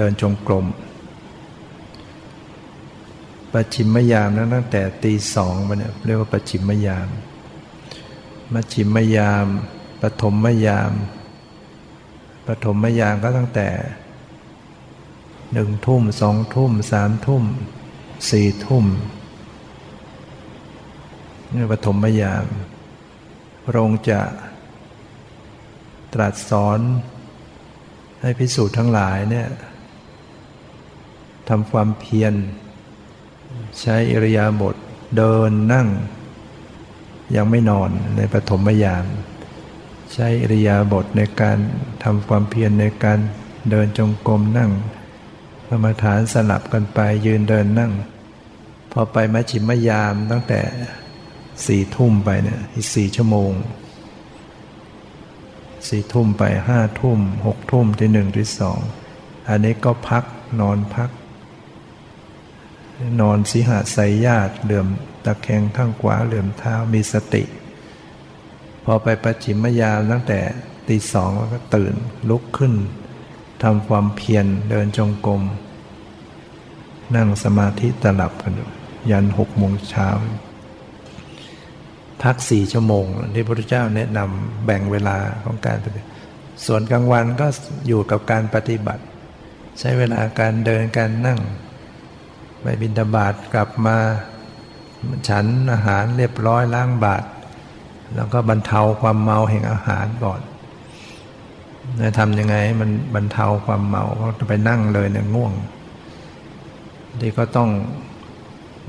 เดินจงกรมปัจฉิมยามนั้นตั้งแต่ตีสองมาเนี่ยเรียกว่าปัจฉิมยามมัชิมยาม ปฐมยาม ปฐมยามก็ตั้งแต่หนึ่งทุ่มสองทุ่มสามทุ่มสี่ทุ่มนี่ปฐมยามพระองค์จะตรัสสอนให้พิสูจน์ทั้งหลายเนี่ย ทำความเพียร ใช้อิริยาบถเดินนั่ง ยังไม่นอนในปฐมยาม ใช้อิริยาบถในการทำความเพียรในการเดินจงกรมนั่งกรรมฐานสลับกันไปยืนเดินนั่ง พอไปมัชชิมยามตั้งแต่สี่ทุ่มไปเนี่ยอีกสี่ชั่วโมงสี่ทุ่มไปห้าทุ่มหกทุ่มที่หนึ่งที่สองอันนี้ก็พักนอนพัก นอนสิหาไสญาติเหลื่อมตะแคงข้างขวาเหลื่อมเท้ามีสติ พอไปประจิมยามตั้งแต่ตีสองก็ตื่นลุกขึ้นทำความเพียรเดินจงกรมนั่งสมาธิตลับกันยันหกโมงเช้าพักสี่ชั่วโมงที่พระพุทธเจ้าแนะนำแบ่งเวลาของการปฏิบัติส่วนกลางวันก็อยู่กับการปฏิบัติ ใช้เวลาการเดินการนั่ง ไปบินทบาทกลับมาฉันอาหารเรียบร้อยล้างบาท แล้วก็บรรเทาความเมาแห่งอาหารก่อนจะทำยังไงมันบรรเทาความเมาเพราะไปนั่งเลยเนี่ยง่วงที่ก็ต้อง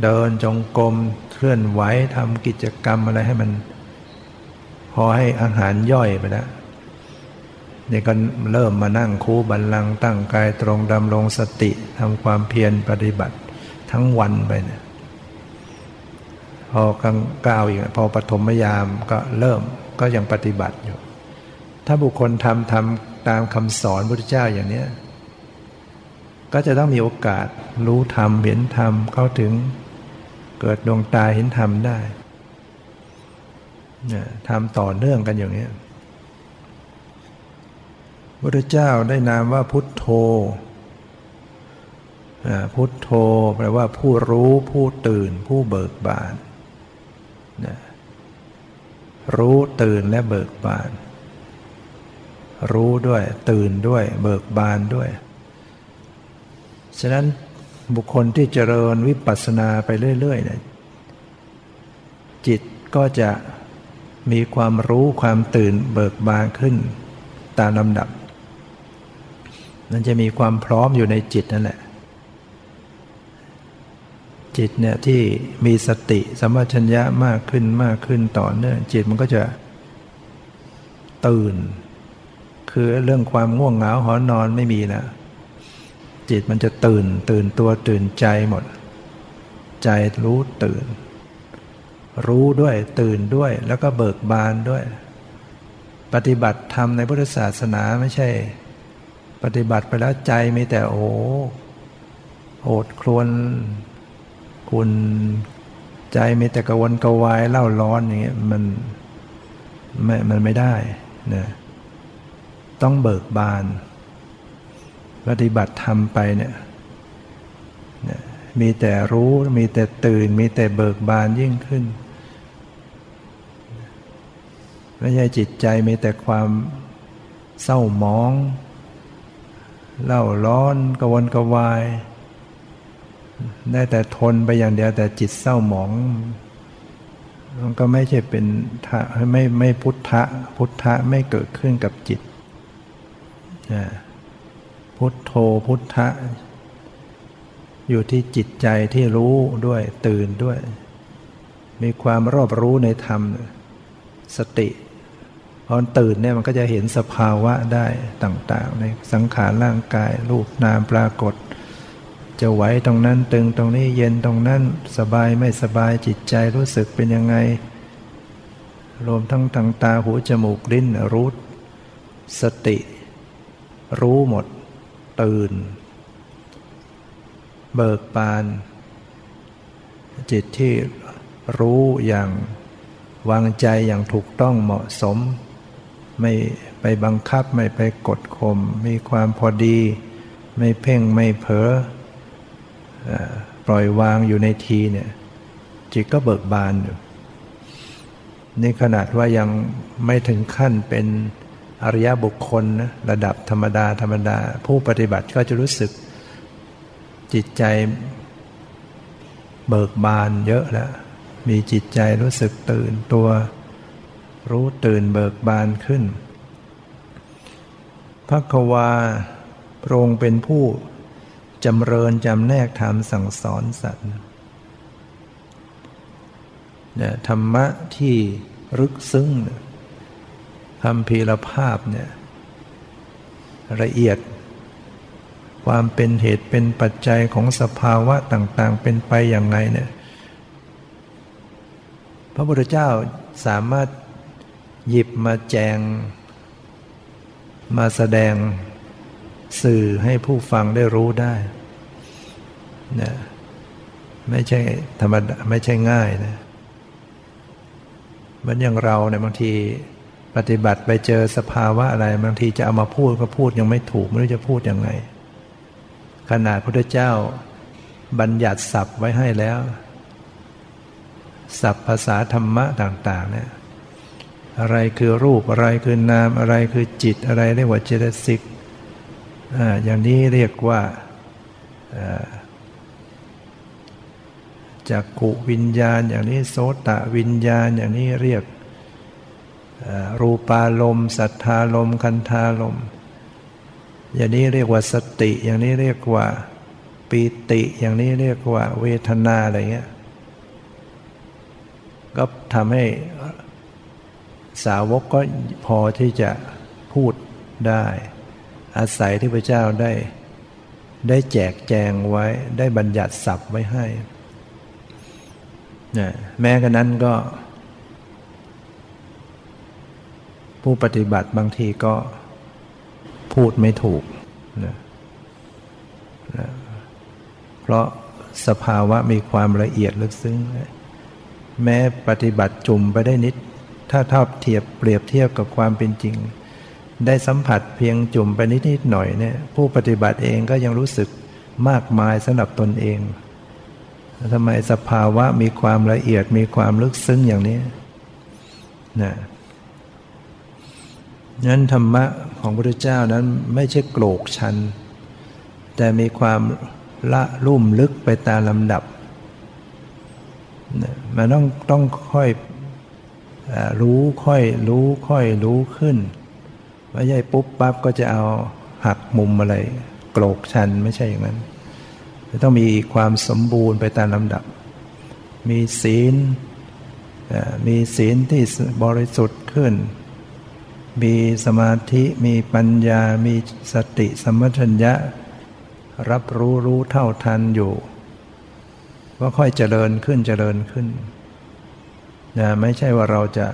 เดินจงกรมเคลื่อนไหวทำกิจกรรมอะไรให้มัน พอให้อาหารย่อยไปแล้วนี่ก็เริ่มมานั่งคูบันลังตั้งกายตรงดำรงสติทำความเพียรปฏิบัติ ทั้งวันไปเนี่ยพอกลางก้าวอีกพอปฐมยามก็เริ่มก็ยังปฏิบัติอยู่ ถ้าบุคคลทำทำตามคำสอนพุทธเจ้าอย่างนี้ก็จะต้องมีโอกาสรู้ธรรมเห็นธรรมเข้าถึงเกิดดวงตาเห็นธรรมได้ทำต่อเนื่องกันอย่างนี้พระเจ้าได้นามว่าพุทโธ พุทโธแปลว่าผู้รู้ผู้ตื่นผู้เบิกบานรู้ตื่นและเบิกบาน รู้ด้วยตื่นด้วยเบิกบานด้วย ฉะนั้นบุคคลที่เจริญวิปัสสนาไปเรื่อยๆเนี่ยจิตก็จะมีความรู้ความตื่นเบิกบานขึ้นตามลำดับ นั่นจะมีความพร้อมอยู่ในจิตนั่นแหละ จิตเนี่ยที่มีสติสมัชัญญะมากขึ้นมากขึ้นต่อเนื่องจิตมันก็จะตื่น คือเรื่องความง่วงเหงาหอนอนไม่มีนะจิตมันจะตื่น ตื่นตัวตื่นใจหมด ใจรู้ตื่น รู้ด้วยตื่นด้วยแล้วก็เบิกบานด้วย ปฏิบัติธรรมในพุทธศาสนาไม่ใช่ ปฏิบัติไปแล้วใจมีแต่โอ้โอดครวน คุณ ใจมีแต่กระวนกระวายเล่าร้อนอย่างเงี้ยมันไม่มันไม่ได้นะต้องเบิกบาน ปฏิบัติธรรมไปเนี่ยมีแต่รู้มีแต่ตื่น มีแต่เบิกบานยิ่งขึ้นไม่ใช่จิตใจมีแต่ความเศร้าหมองเล่าร้อนกระวนกระวาย ได้แต่ทนไปอย่างเดียวแต่จิตเศร้าหมอง มันก็ไม่ใช่เป็นไม่ไม่พุทธะ พุทธะไม่เกิดขึ้นกับจิตนะพุทโธพุทธะ อยู่ที่จิตใจที่รู้ด้วยตื่นด้วย มีความรอบรู้ในธรรม สติพอตื่นเนี่ยมันก็จะเห็นสภาวะได้ต่าง ๆ ในสังขารร่างกายรูปนามปรากฏ จะไหวตรงนั้นตึงตรงนี้เย็นตรงนั้นสบายไม่สบายจิตใจรู้สึกเป็นยังไง รวมทั้งทางตาหูจมูกลิ้นรู้สติ รู้หมด ตื่น เบิกบาน จิตที่รู้อย่างวางใจอย่างถูกต้องเหมาะสม ไม่ไปบังคับไม่ไปกดข่มมีความพอดี ไม่เพ่งไม่เผลอ ปล่อยวางอยู่ในทีเนี่ยจิตก็เบิกบานอยู่นี่ขนาดว่ายังไม่ถึงขั้นเป็นอริยบุคคลนะระดับธรรมดาธรรมดา ผู้ปฏิบัติก็จะรู้สึกจิตใจเบิกบานเยอะแล้ว มีจิตใจรู้สึกตื่นตัว รู้ตื่นเบิกบานขึ้นพระควาพระองค์เป็นผู้ จำเริญจำแนกธรรมสั่งสอนสัตว์เนี่ยธรรมะที่รึกซึ้งคำพีรภาพเนี่ยละเอียด ความเป็นเหตุเป็นปัจจัยของสภาวะต่างๆ เป็นไปอย่างไรเนี่ยพระพุทธเจ้าสามารถหยิบมาแจง มาแสดง สื่อให้ผู้ฟังได้รู้ได้นะไม่ใช่ธรรมดาไม่ใช่ง่ายนะเหมือนอย่างเราเนี่ยบางทีปฏิบัติไปเจอสภาวะอะไร บางทีจะเอามาพูดก็พูดยังไม่ถูกไม่รู้จะพูดยังไง ขนาดพระเจ้าบัญญัติศัพท์ไว้ให้แล้ว ศัพท์ภาษาธรรมะต่าง ๆ เนี่ย อะไรคือรูปอะไรคือนามอะไรคือจิตอะไรเรียกว่าเจตสิก อย่างนี้เรียกว่าจักขุวิญญาณ อย่างนี้โสตะวิญญาณ อย่างนี้เรียกรูปารมณ์สัทธารมคันธารมอย่างนี้เรียกว่าสติ อย่างนี้เรียกว่าปีติ อย่างนี้เรียกว่าเวทนาอะไรเงี้ยก็ทำให้สาวกก็พอที่จะพูดได้ อาศัยที่พระเจ้าได้ ได้แจกแจงไว้ได้บัญญัติศัพท์ไว้ให้นะแม้กระนั้นก็ ผู้ปฏิบัติบางทีก็พูดไม่ถูกนะนะเพราะสภาวะมีความละเอียดลึกซึ้ง แม้ปฏิบัติจุ่มไปได้นิด ถ้าเท่าเทียบเปรียบเทียบกับความเป็นจริง ได้สัมผัสเพียงจุ่มไปนิดนิดหน่อยเนี่ยผู้ปฏิบัติเองก็ยังรู้สึกมากมายสำหรับตนเองทำไมสภาวะมีความละเอียดมีความลึกซึ้งอย่างนี้นะนั้นธรรมะของพระพุทธเจ้านั้นไม่ใช่โกรกชัน แต่มีความละลุ่มลึกไปตามลำดับมันต้องต้องค่อยรู้ค่อยรู้ค่อยรู้ขึ้น ไม่ใช่ปุ๊บปั๊บก็จะเอาหักมุมอะไร โกรกชันไม่ใช่อย่างนั้นจะต้องมีความสมบูรณ์ไปตามลำดับ มีศีลมีศีลที่บริสุทธิ์ขึ้น มีสมาธิมีปัญญา มีสติสมัชัญญะ รับรู้รู้เท่าทันอยู่ ก็ค่อยเจริญขึ้นเจริญขึ้นนะไม่ใช่ว่าเราจะ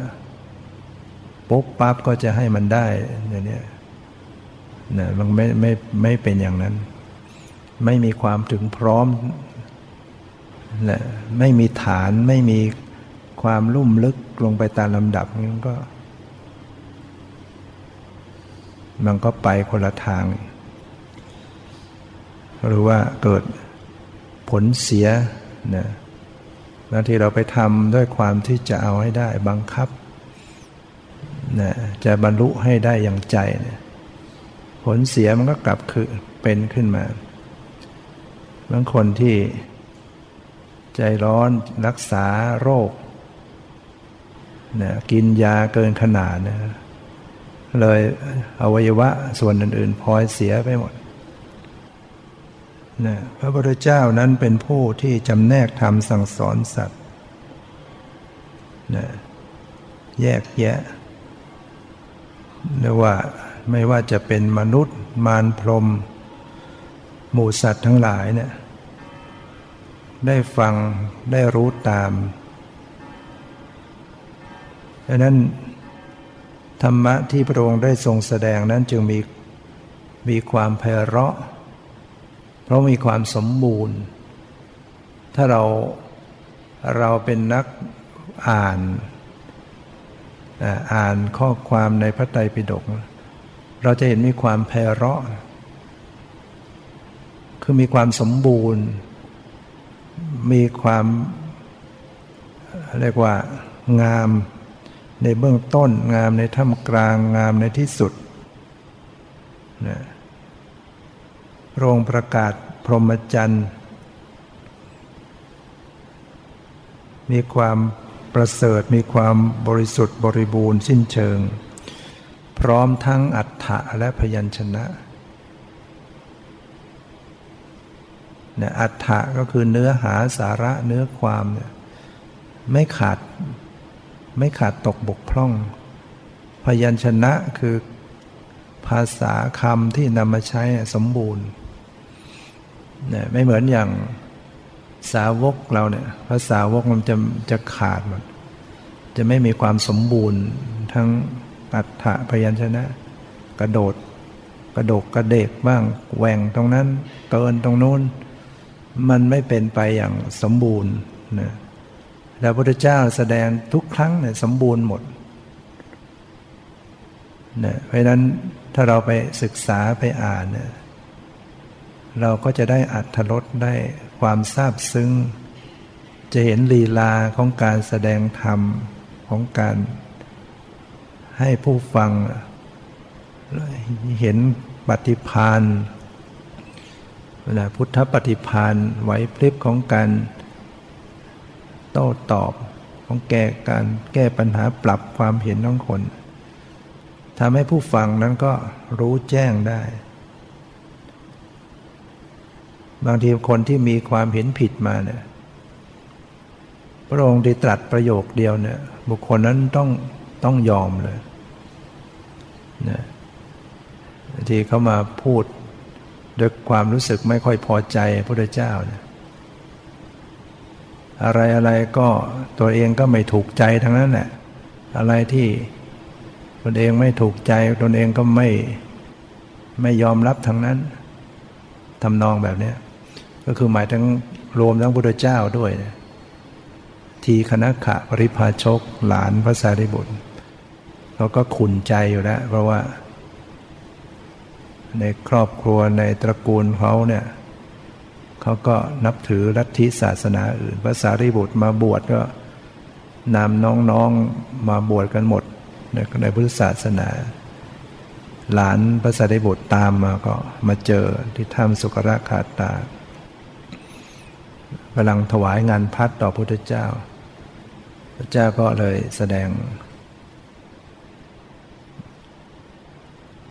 ปุ๊บปั๊บก็จะให้มันได้อย่างนี้นะมันไม่ไม่ไม่เป็นอย่างนั้น ไม่มีความถึงพร้อมนะไม่มีฐานไม่มีความลุ่มลึกลงไปตามลำดับมันก็ มันก็ไปคนละทาง หรือว่าเกิดผลเสียนะบางทีเราไปทำด้วยความที่จะเอาให้ได้บังคับ นะจะบรรลุให้ได้อย่างใจนะผลเสียมันก็กลับคือเป็นขึ้นมาบางคนที่ใจร้อนรักษาโรคนะกินยาเกินขนาดนะเลยอวัยวะส่วนอื่นๆพลอยเสียไปหมดนะพระพุทธเจ้านั้นเป็นผู้ที่จำแนกธรรมสั่งสอนสัตว์นะแยกแยะ เรียกว่าไม่ว่าจะเป็นมนุษย์ มารพรมหมู่สัตว์ทั้งหลายเนี่ยได้ฟังได้รู้ตามดังนั้น ธรรมะที่พระองค์ได้ทรงแสดงนั้นจึงมีมีความไพเราะ เพราะมีความสมบูรณ์ ถ้าเราเราเป็นนักอ่าน อ่านข้อความในพระไตรปิฎกเราจะเห็นมีความไพเราะ คือมีความสมบูรณ์ มีความเรียกว่างามในเบื้องต้นงามในท่ามกลางงามในที่สุดนะโรงประกาศพรหมจรรย์ มีความ ประเสริฐมีความบริสุทธิ์บริบูรณ์สิ้นเชิง พร้อมทั้งอัฏฐะและพยัญชนะเนี่ยอัฏฐะก็คือเนื้อหาสาระเนื้อความเนี่ยไม่ขาดไม่ขาดตกบกพร่อง พยัญชนะคือภาษาคำที่นำมาใช้สมบูรณ์เนี่ยไม่เหมือนอย่าง สาวกเราเนี่ยภาษาวกมันจะจะขาดหมดจะไม่มีความสมบูรณ์ทั้งอัฏฐะพยัญชนะ กระโดด กระโดกกระเดกบ้างแหว่งตรงนั้นเกินตรงนู้น มันไม่เป็นไปอย่างสมบูรณ์นะแล้วพระพุทธเจ้าแสดงทุกครั้งเนี่ยสมบูรณ์หมดเนี่ยเพราะนั้นถ้าเราไปศึกษาไปอ่านเนี่ยเราก็จะได้อัธรสได้ ความซาบซึ้ง จะเห็นลีลาของการแสดงธรรมของการให้ผู้ฟังเห็นปฏิพานนะพุทธปฏิพานไหวพริบของการโต้ตอบของแก้การแก้ปัญหาปรับความเห็นของคนทำให้ผู้ฟังนั้นก็รู้แจ้งได้ บางทีคนที่มีความเห็นผิดมาเนี่ยพระองค์ได้ตรัสประโยคเดียวเนี่ยบุคคลนั้นต้องต้องยอมเลยนะที่เขามาพูดด้วยความรู้สึกไม่ค่อยพอใจพระเจ้าเนี่ยอะไรอะไรก็ตัวเองก็ไม่ถูกใจทั้งนั้นแหละอะไรที่ตนเองไม่ถูกใจตนเองก็ไม่ไม่ยอมรับทั้งนั้นทำนองแบบนี้ ก็คือหมายถึงรวมทั้งพุทธเจ้าด้วย ทีคณะขะปริพาชก หลานพระสารีบุตรเขาก็ขุนใจอยู่แล้ว เพราะว่า ในครอบครัวในตระกูลเขาเนี่ยเขาก็นับถือลัทธิศาสนาอื่นพระสารีบุตรมาบวชก็นำน้องๆมาบวชกันหมดในในพุทธศาสนา หลานพระสารีบุตรตามมาก็มาเจอที่ถ้ำสุกราคาตา กำลังถวายงานพัดต่อพุทธเจ้า พระเจ้าก็เลยแสดง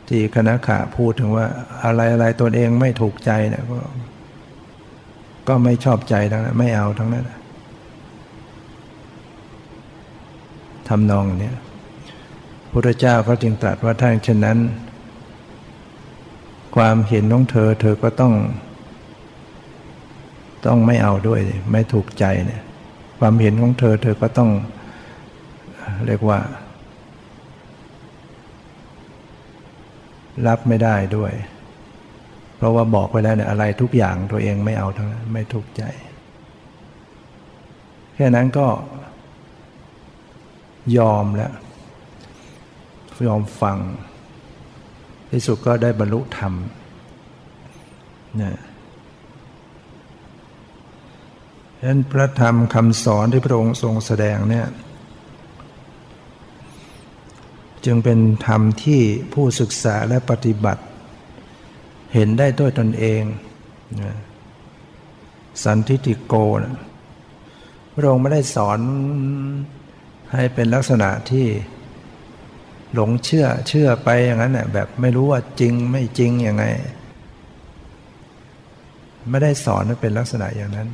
ที่คณะขาพูดถึงว่าอะไรอะไรตนเองไม่ถูกใจเนี่ยก็ ก็ไม่ชอบใจทั้งนั้นไม่เอาทั้งนั้นทำนองนี้พระเจ้าก็จึงตรัสว่าถ้าเช่นนั้น ความเห็นของเธอเธอก็ต้อง ต้องไม่เอาด้วย ไม่ถูกใจเนี่ย ความเห็นของเธอ เธอก็ต้อง เรียกว่า รับไม่ได้ด้วย เพราะว่าบอกไปแล้วเนี่ยอะไรทุกอย่างตัวเองไม่เอาทั้งนั้นไม่ถูกใจ แค่นั้นก็ยอมแล้ว ยอมฟัง ที่สุดก็ได้บรรลุธรรมเนะ ฉะนั้นพระธรรมคำสอนที่พระองค์ทรงแสดงเนี่ยจึงเป็นธรรมที่ผู้ศึกษาและปฏิบัติ เห็นได้ด้วยตนเอง สันทิติโกนะพระองค์ไม่ได้สอนให้เป็นลักษณะที่หลงเชื่อเชื่อไปอย่างนั้นแหละแบบไม่รู้ว่าจริงไม่จริงยังไง ไม่ได้สอนให้เป็นลักษณะอย่างนั้น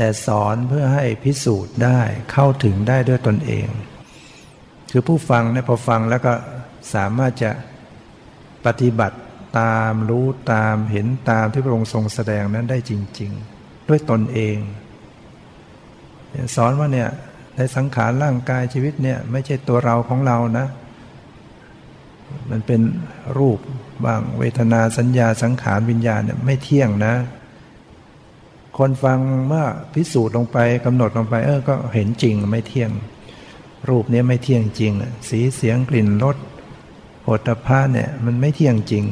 แต่สอนเพื่อให้พิสูจน์ได้เข้าถึงได้ด้วยตนเอง คือผู้ฟังเนี่ยพอฟังแล้วก็สามารถจะปฏิบัติตามรู้ตามเห็นตามที่พระองค์ทรงแสดงนั้นได้จริง ๆ ด้วยตนเอง สอนว่าเนี่ยในสังขารร่างกายชีวิตเนี่ยไม่ใช่ตัวเราของเรานะ มันเป็นรูปบางเวทนาสัญญาสังขารวิญญาณเนี่ยไม่เที่ยงนะ คนฟังเมื่อพิสูจน์ลงไปกำหนดลงไป เออก็เห็นจริงไม่เที่ยง รูปนี้ไม่เที่ยงจริง สีเสียงกลิ่นรสโผฏฐะเนี่ยมันไม่เที่ยงจริง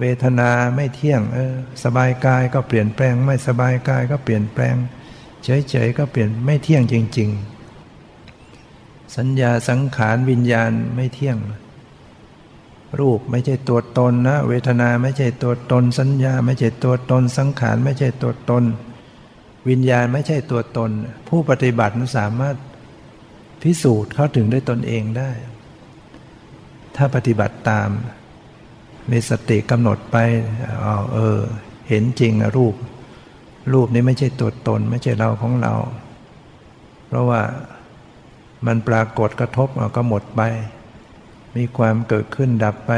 เวทนาไม่เที่ยงเออสบายกายก็เปลี่ยนแปลง ไม่สบายกายก็เปลี่ยนแปลง เฉยๆก็เปลี่ยนไม่เที่ยงจริง ๆ สัญญาสังขารวิญญาณไม่เที่ยง รูปไม่ใช่ตัวตนนะ เวทนาไม่ใช่ตัวตน สัญญา ไม่ใช่ตัวตน สังขารไม่ใช่ตัวตน วิญญาณไม่ใช่ตัวตน ผู้ปฏิบัติสามารถพิสูจน์เข้าถึงด้วยตนเองได้ ถ้าปฏิบัติตาม มีสติกำหนดไปอ๋อเออ เห็นจริงอะรูป รูปนี้ไม่ใช่ตัวตน ไม่ใช่เราของเรา เพราะว่ามันปรากฏกระทบก็หมดไป มีความเกิดขึ้นดับไป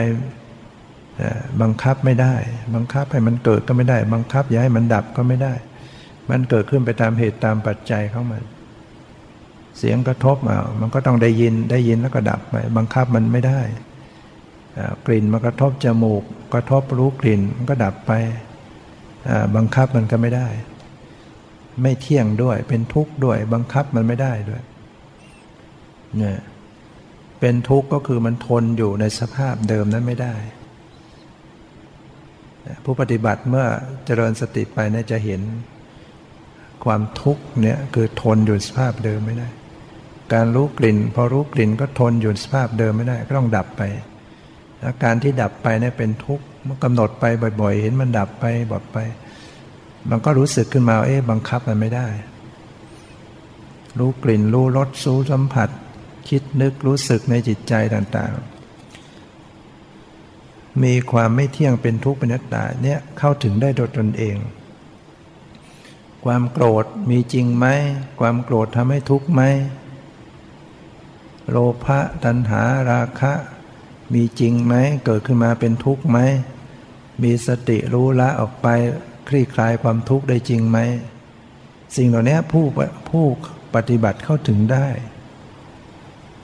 บังคับไม่ได้ บังคับให้มันเกิดก็ไม่ได้ บังคับอย่าให้มันดับก็ไม่ได้ มันเกิดขึ้นไปตามเหตุตามปัจจัยของมัน เสียงกระทบอะมันก็ต้องได้ยินได้ยินแล้วก็ดับไป บังคับมันไม่ได้ กลิ่นมากระทบจมูก กระทบรู้กลิ่นมันก็ดับไป บังคับมันก็ไม่ได้ ไม่เที่ยงด้วยเป็นทุกข์ด้วย บังคับมันไม่ได้ด้วยเนี่ย เป็นทุกข์ก็คือมันทนอยู่ในสภาพเดิมนั้นไม่ได้ ผู้ปฏิบัติเมื่อเจริญสติไปเนี่ยจะเห็นความทุกข์เนี่ยคือทนอยู่สภาพเดิมไม่ได้ การรู้กลิ่น พอรู้กลิ่นก็ทนอยู่สภาพเดิมไม่ได้ ก็ต้องดับไปอาการที่ดับไปเนี่ยเป็นทุกข์มันกำหนดไปบ่อย ๆ เห็นมันดับไปบดไป มันก็รู้สึกขึ้นมาเอ๊ะบังคับมันไม่ได้ รู้กลิ่นรู้รสรู้สัมผัส คิดนึกรู้สึกในจิตใจต่างๆ มีความไม่เที่ยงเป็นทุกข์เป็นนัตตาเนี่ยเข้าถึงได้โดยตนเอง ความโกรธมีจริงไหม ความโกรธทำให้ทุกข์ไหม โลภะตัณหาราคะ มีจริงไหม เกิดขึ้นมาเป็นทุกข์ไหม มีสติรู้ละออกไปคลี่คลายความทุกข์ได้จริงไหม สิ่งเหล่านี้ผู้ผู้ปฏิบัติเข้าถึงได้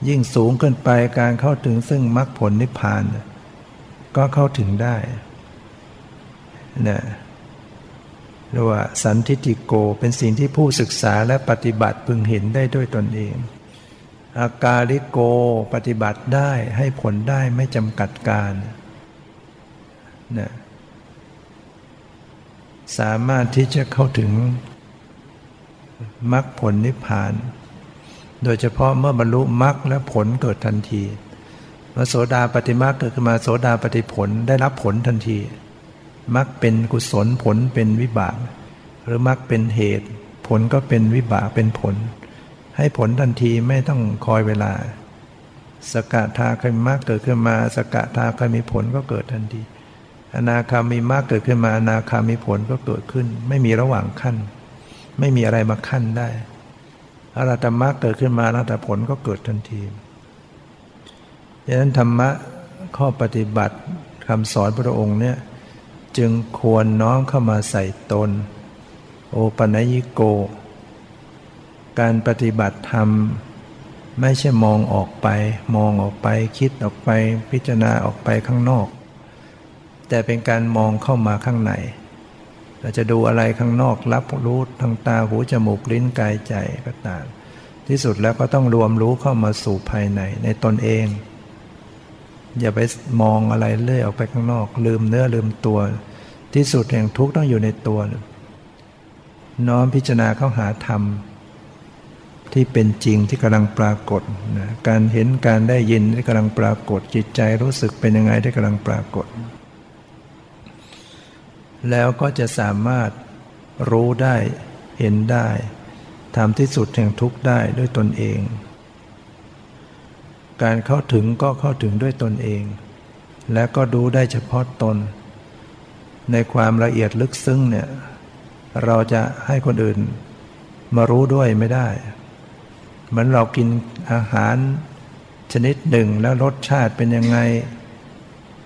ยิ่งสูงขึ้นไปการเข้าถึงซึ่งมรรคผลนิพพาน ก็เข้าถึงได้นะเรียกว่าสันทิติโกเป็นสิ่งที่ผู้ศึกษาและปฏิบัติพึงเห็นได้ด้วยตนเองอากาลิโกปฏิบัติได้ให้ผลได้ไม่จำกัดการนะสามารถที่จะเข้าถึงมรรคผลนิพพาน โดยเฉพาะเมื่อบรรลุมรรคและผลเกิดทันทีเมื่อโสดาปฏิมรรคเกิดขึ้นมาโสดาปฏิผลได้รับผลทันทีมรรคเป็นกุศลผลเป็นวิบาก หรือมรรคเป็นเหตุ ผลก็เป็นวิบากเป็นผล ให้ผลทันทีไม่ต้องคอยเวลา สกทาคามีมากเกิดขึ้นมา สกทาคามีผลก็เกิดทันที อนาคามีมากเกิดขึ้นมาอนาคามีผลก็เกิดขึ้น ไม่มีระหว่างขั้น ไม่มีอะไรมาขั้นได้ อรัตมรรคเกิดขึ้นมาแล้วแต่ผลก็เกิดทันทีดังนั้นธรรมะข้อปฏิบัติคำสอนพระองค์เนี่ยจึงควรน้อมเข้ามาใส่ตน โอปัญญิโก การปฏิบัติธรรม ไม่ใช่มองออกไป มองออกไปคิดออกไปพิจารณาออกไปข้างนอก แต่เป็นการมองเข้ามาข้างใน เราจะดูอะไรข้างนอกรับรู้ทางตาหูจมูกลิ้นกายใจก็ตาม ที่สุดแล้วก็ต้องรวมรู้เข้ามาสู่ภายในในตนเอง อย่าไปมองอะไรเลื่อยออกไปข้างนอก ลืมเนื้อลืมตัว ที่สุดแห่งทุกข์ต้องอยู่ในตัว น้อมพิจารณาเข้าหาธรรมที่เป็นจริงที่กำลังปรากฏนะการเห็นการได้ยินที่กำลังปรากฏ จิตใจรู้สึกเป็นยังไงที่กำลังปรากฏ แล้วก็จะสามารถรู้ได้เห็นได้ทำที่สุดแห่งทุกข์ได้ด้วยตนเอง การเข้าถึงก็เข้าถึงด้วยตนเอง และก็ดูได้เฉพาะตน ในความละเอียดลึกซึ้งเนี่ยเราจะให้คนอื่นมารู้ด้วยไม่ได้ เหมือนเรากินอาหารชนิดหนึ่งแล้วรสชาติเป็นยังไง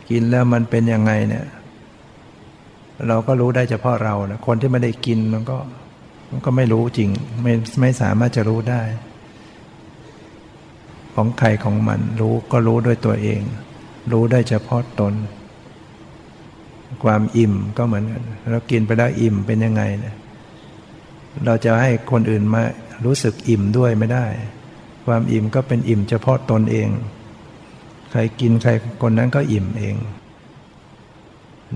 กินแล้วมันเป็นยังไงเนี่ย เราก็รู้ได้เฉพาะเรานะคนที่ไม่ได้กินมันก็มันก็ไม่รู้จริง ไม่ไม่สามารถจะรู้ได้ ของใครของมันรู้ก็รู้ด้วยตัวเอง รู้ได้เฉพาะตน ความอิ่มก็เหมือนกันเรากินไปแล้วอิ่มเป็นยังไงเนี่ยเราจะให้คนอื่นมารู้สึกอิ่มด้วยไม่ได้ ความอิ่มก็เป็นอิ่มเฉพาะตนเอง ใครกินใครคนนั้นก็อิ่มเอง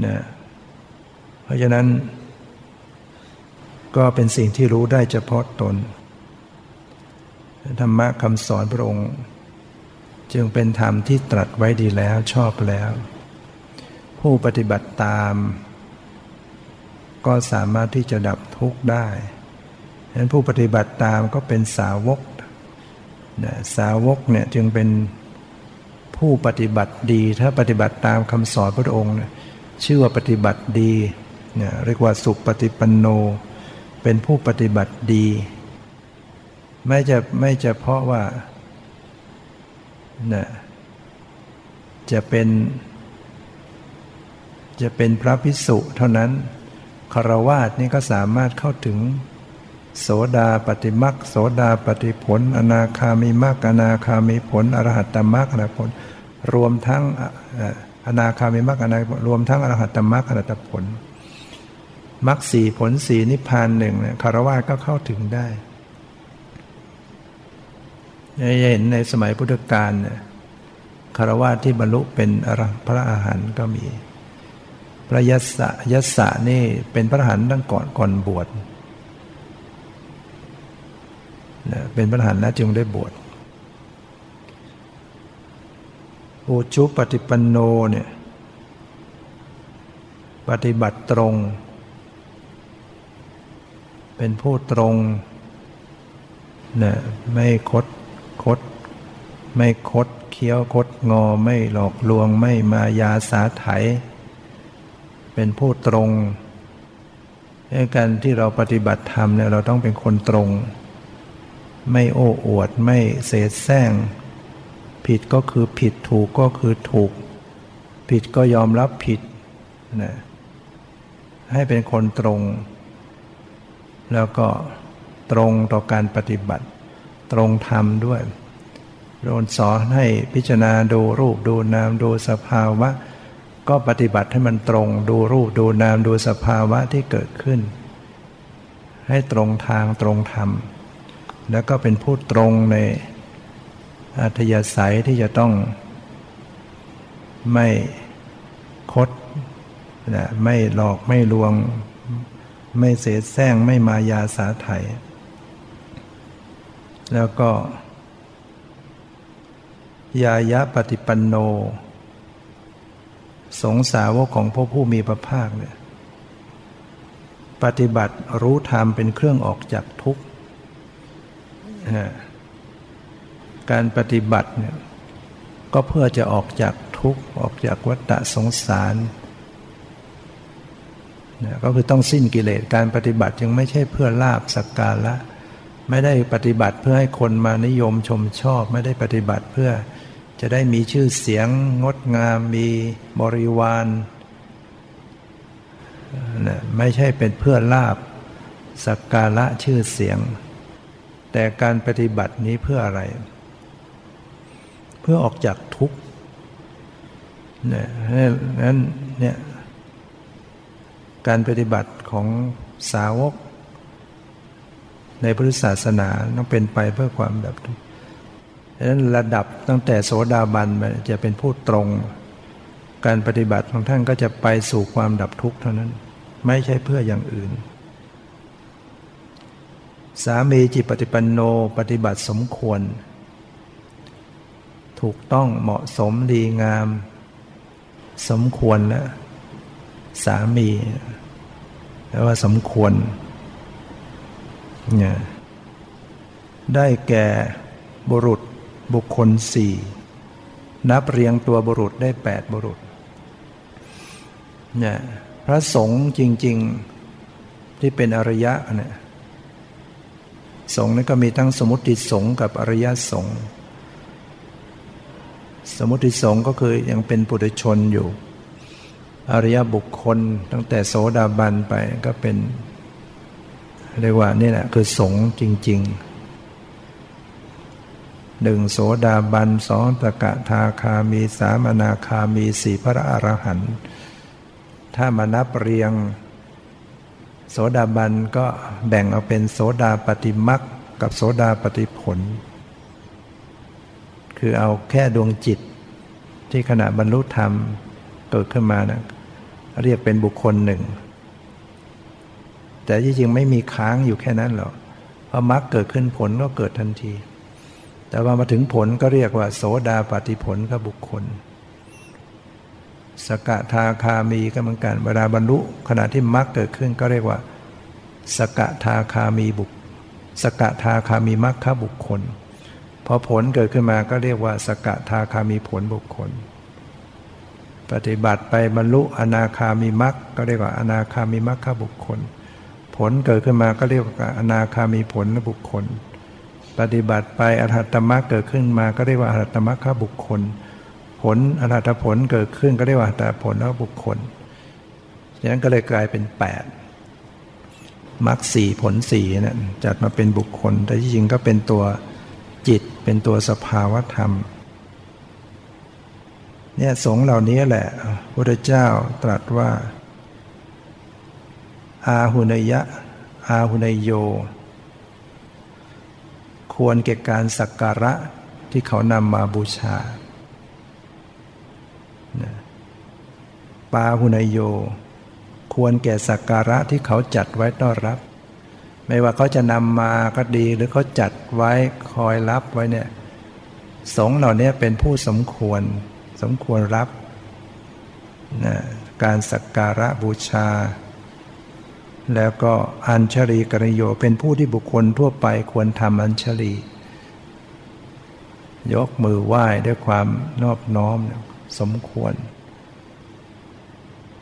นะ เพราะฉะนั้น ก็เป็นสิ่งที่รู้ได้เฉพาะตน ธรรมะคำสอนพระองค์ จึงเป็นธรรมที่ตรัสไว้ดีแล้วชอบแล้ว ผู้ปฏิบัติตาม ก็สามารถที่จะดับทุกข์ได้ฉะนั้นผู้ปฏิบัติตามก็เป็นสาวกนะสาวกเนี่ยจึงเป็นผู้ปฏิบัติดี ถ้าปฏิบัติตามคำสอนพระองค์เนี่ยชื่อว่าปฏิบัติดี เนี่ยเรียกว่าสุปฏิปันโน เป็นผู้ปฏิบัติดี ไม่จะไม่จะเพราะว่านะจะเป็นจะเป็นพระพิสุเท่านั้นคารวาสนี่ก็สามารถเข้าถึง โสดาปฏิมักโสดาปฏิผล อนาคามีมักอนาคามีผล อรหัตตมักอนาผล รวมทั้งอนาคามีมักอนารวมทั้งอรหัตตมักอรหัตผล มักสี่ผลสีนิพพานหนึ่งเนี่ยคารวะก็เข้าถึงได้เห็นในสมัยพุทธกาลเนี่ยคารวะที่บรรลุเป็นอรพระอาหารก็มี พระยัสสะยัสสะนี่เป็นพระอรหันต์ตั้งก่อนก่อนบวชเป็นพระอรหันต์นะจึงได้บวชอุชุปฏิปันโนเนี่ยปฏิบัติตรง เป็นผู้ตรงนะไม่คดคด ไม่คดเคี้ยวคดงอไม่หลอกลวงไม่มายาสาไถ เป็นผู้ตรงในการที่เราปฏิบัติธรรมเนี่ยเราต้องเป็นคนตรง ไม่โอ้อวดไม่เสแสร้ง ผิดก็คือผิดถูกก็คือถูก ผิดก็ยอมรับผิดนะให้เป็นคนตรง แล้วก็ตรงต่อการปฏิบัติ ตรงธรรมด้วยโดนสอนให้พิจารณาดูรูปดูนามดูสภาวะ ก็ปฏิบัติให้มันตรงดูรูปดูนามดูสภาวะที่เกิดขึ้น ให้ตรงทางตรงธรรม แล้วก็เป็นผู้ตรงในอัธยาศัยที่จะต้อง ไม่คดนะไม่หลอกไม่ลวง ไม่เสแสร้งไม่มายาสาไถแล้วก็ ยายะปฏิปันโน สงสาวกของพระผู้มีพระภาคเนี่ยปฏิบัติรู้ธรรมเป็นเครื่องออกจากทุกข์ การปฏิบัติเนี่ยก็เพื่อจะออกจากทุกข์ ออกจากวัฏสงสาร นี่ยก็คือต้องสิ้นกิเลสการปฏิบัติจึงไม่ใช่เพื่อลาบสักการะไม่ได้ปฏิบัติเพื่อให้คนมานิยมชมชอบ ไม่ได้ปฏิบัติเพื่อจะได้มีชื่อเสียงงดงาม มีบริวารนะไม่ใช่เป็นเพื่อลาบสักการะชื่อเสียง แต่การปฏิบัตินี้เพื่ออะไร เพื่อออกจากทุกข์เนี่ยนั้นเนี่ย การปฏิบัติของสาวก ในพุทธศาสนาต้องเป็นไปเพื่อความดับทุกข์ดังนั้นระดับตั้งแต่โสดาบันจะเป็นผู้ตรง การปฏิบัติของท่านก็จะไปสู่ความดับทุกข์เท่านั้น ไม่ใช่เพื่ออย่างอื่น สามีจิตปฏิปันโนปฏิบัติสมควร ถูกต้องเหมาะสมดีงาม สมควรแล้วสามี แปลว่าสมควรเนี่ยได้แก่บุรุษบุคคลสี่นับเรียงตัวบุรุษได้แปดบุรุษเนี่ยพระสงฆ์จริง ๆที่เป็นอริยะเนี่ยสงฆ์นั้นก็มีทั้งสมุติสงฆ์กับอริยสงฆ์สมุติสงฆ์ก็คือยังเป็นปุถุชนอยู่ อริยบุคคลตั้งแต่โสดาบันไปก็เป็นเรียกว่านี่แหละคือสงฆ์จริงๆหนึ่งโสดาบันสองตะกะทาคามีสามนาคามีสี่พระอรหันต์ถ้ามานับเรียง โสดาบันก็แบ่งเอาเป็นโสดาปฏิมักกับโสดาปฏิผล คือเอาแค่ดวงจิตที่ขณะบรรลุธรรมเกิดขึ้นมานะ เรียกเป็นบุคคลหนึ่ง แต่ที่จริงไม่มีค้างอยู่แค่นั้นหรอกพอมรรคเกิดขึ้นผลก็เกิดทันที แต่ว่ามาถึงผลก็เรียกว่า โสดาปฏิผลกับบุคคล สกทาคามีก็เหมือนกันเวลาบรรลุขณะที่มรรคเกิดขึ้นก็เรียกว่า สกทาคามีบุคสกทาคามีมรรคบุคคลพอผลเกิดขึ้นมาก็เรียกว่า สกทาคามีผลบุคคล ปฏิบัติไปบรรลุอนาคามีมรรคก็เรียกว่าอนาคามีมรรคบุคคล ผลเกิดขึ้นมาก็เรียกว่าอนาคามีผลบุคคล ปฏิบัติไปอรหัตมรรคเกิดขึ้นมาก็เรียกว่าอรหัตมรรคบุคคล ผลอรหัตผลเกิดขึ้นก็เรียกว่าแต่ผลแล้วบุคคลฉะนั้นก็เลยกลายเป็นแปดมรรคสี่ผลสี่นะจัดมาเป็นบุคคล แต่ที่จริงก็เป็นตัวจิตเป็นตัวสภาวธรรม เนี่ยสงเหล่านี้แหละพระเจ้าตรัสว่า อาหุนยะ อาหุนยโย ควรเก็บการสักการะที่เขานำมาบูชา ปาหุนยโย ควรแก่สักการะที่เขาจัดไว้ต้อนรับ ไม่ว่าเขาจะนำมาก็ดีหรือเขาจัดไว้คอยรับไว้เนี่ย สงเหล่านี้เป็นผู้สมควร สมควรรับนะการสักการะบูชา แล้วก็อัญชลีกริโยเป็นผู้ที่บุคคลทั่วไปควรทำอัญชลียกมือไหว้ด้วยความนอบน้อมสมควร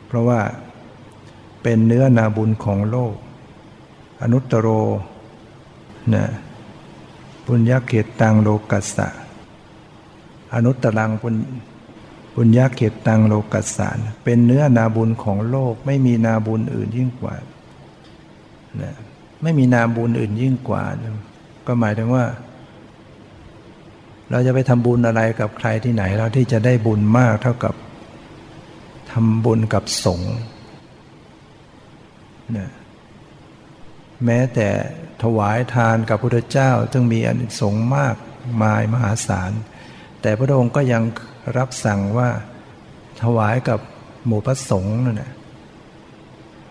เพราะว่าเป็นเนื้อนาบุญของโลก อนุตตโรนะปุญญาเกตตังโลกัสสะ อนุตตรังปุญ ปุญญาเกตตังโลกัสสะเป็นเนื้อนาบุญของโลก ไม่มีนาบุญอื่นยิ่งกว่านะไม่มีนาบุญอื่นยิ่งกว่า ก็หมายถึงว่า เราจะไปทำบุญอะไรกับใครที่ไหนเราที่จะได้บุญมากเท่ากับทำบุญกับสงฆ์นะแม้แต่ถวายทานกับพระเจ้าจึงมีอนิสงส์มากมายมหาศาล แต่พระองค์ก็ยัง รับสั่งว่าถวายกับหมู่พระสงฆ์นั่นแหละ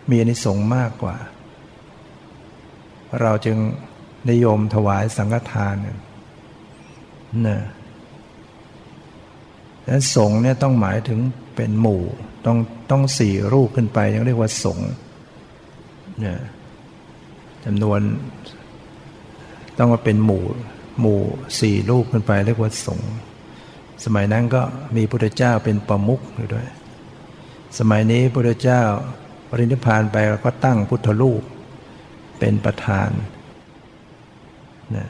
มีอนิสงส์มากกว่า เราจึงนิยมถวายสังฆทานนะและสงฆ์เนี่ยต้องหมายถึงเป็นหมู่ต้องต้องสี่รูปขึ้นไปยังเรียกว่าสงฆ์เนี่ยจำนวนต้องมาเป็นหมู่ หมู่สี่รูปขึ้นไปเรียกว่าสงฆ์ สมัยนั้นก็มีพุทธเจ้าเป็นประมุขด้วย สมัยนี้พุทธเจ้าปรินิพานไปก็ตั้งพุทธรูปเป็นประธานนี่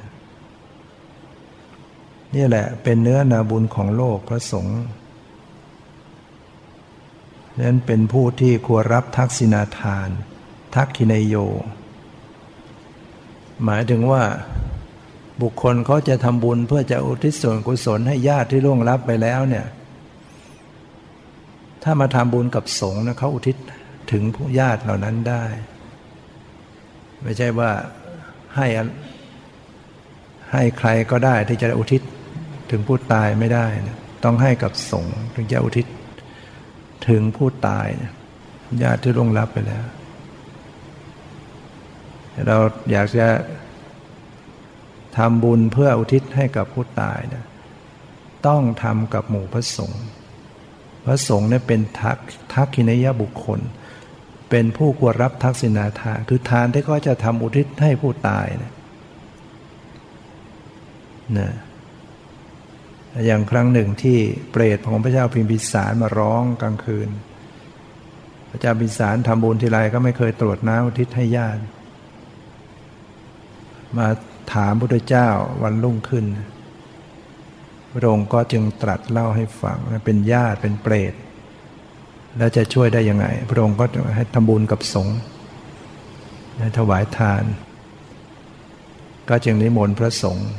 นี่แหละเป็นเนื้อนาบุญของโลกพระสงฆ์นั้นเป็นผู้ที่ควรรับทักษิณาทาน ทักขินโย หมายถึงว่า บุคคลเขาจะทำบุญเพื่อจะอุทิศส่วนกุศลให้ญาติที่ล่วงลับไปแล้วเนี่ย ถ้ามาทำบุญกับสงฆ์นะเขาอุทิศถึงผู้ญาติเหล่านั้นได้ ไม่ใช่ว่าให้ให้ใครก็ได้ที่จะอุทิศถึงผู้ตายไม่ได้นะต้องให้กับสงฆ์ถึงจะอุทิศถึงผู้ตายญาติที่ล่วงลับไปแล้ว เราอยากจะ ทำบุญเพื่ออุทิศให้กับผู้ตายนะต้องทำกับหมู่พระสงฆ์พระสงฆ์เนี่ยเป็นทักทักขินยบุคคล เป็นผู้ควรรับทักษิณาทาน คือทานที่ก็จะทำอุทิศให้ผู้ตายนะนะอย่างครั้งหนึ่งที่เปรตของพระเจ้าพิมพิสารมาร้องกลางคืน พระเจ้าพิมพิสารทำบุญทีไรก็ไม่เคยตรวจน้ำอุทิศให้ญาติมา ถามพุทธเจ้าวันรุ่งขึ้นพระองค์ก็จึงตรัสเล่าให้ฟังเป็นญาติเป็นเปรต แล้วจะช่วยได้ยังไง พระองค์ก็ให้ทำบุญกับสงฆ์ถวายทาน ก็จึงนิมนต์พระสงฆ์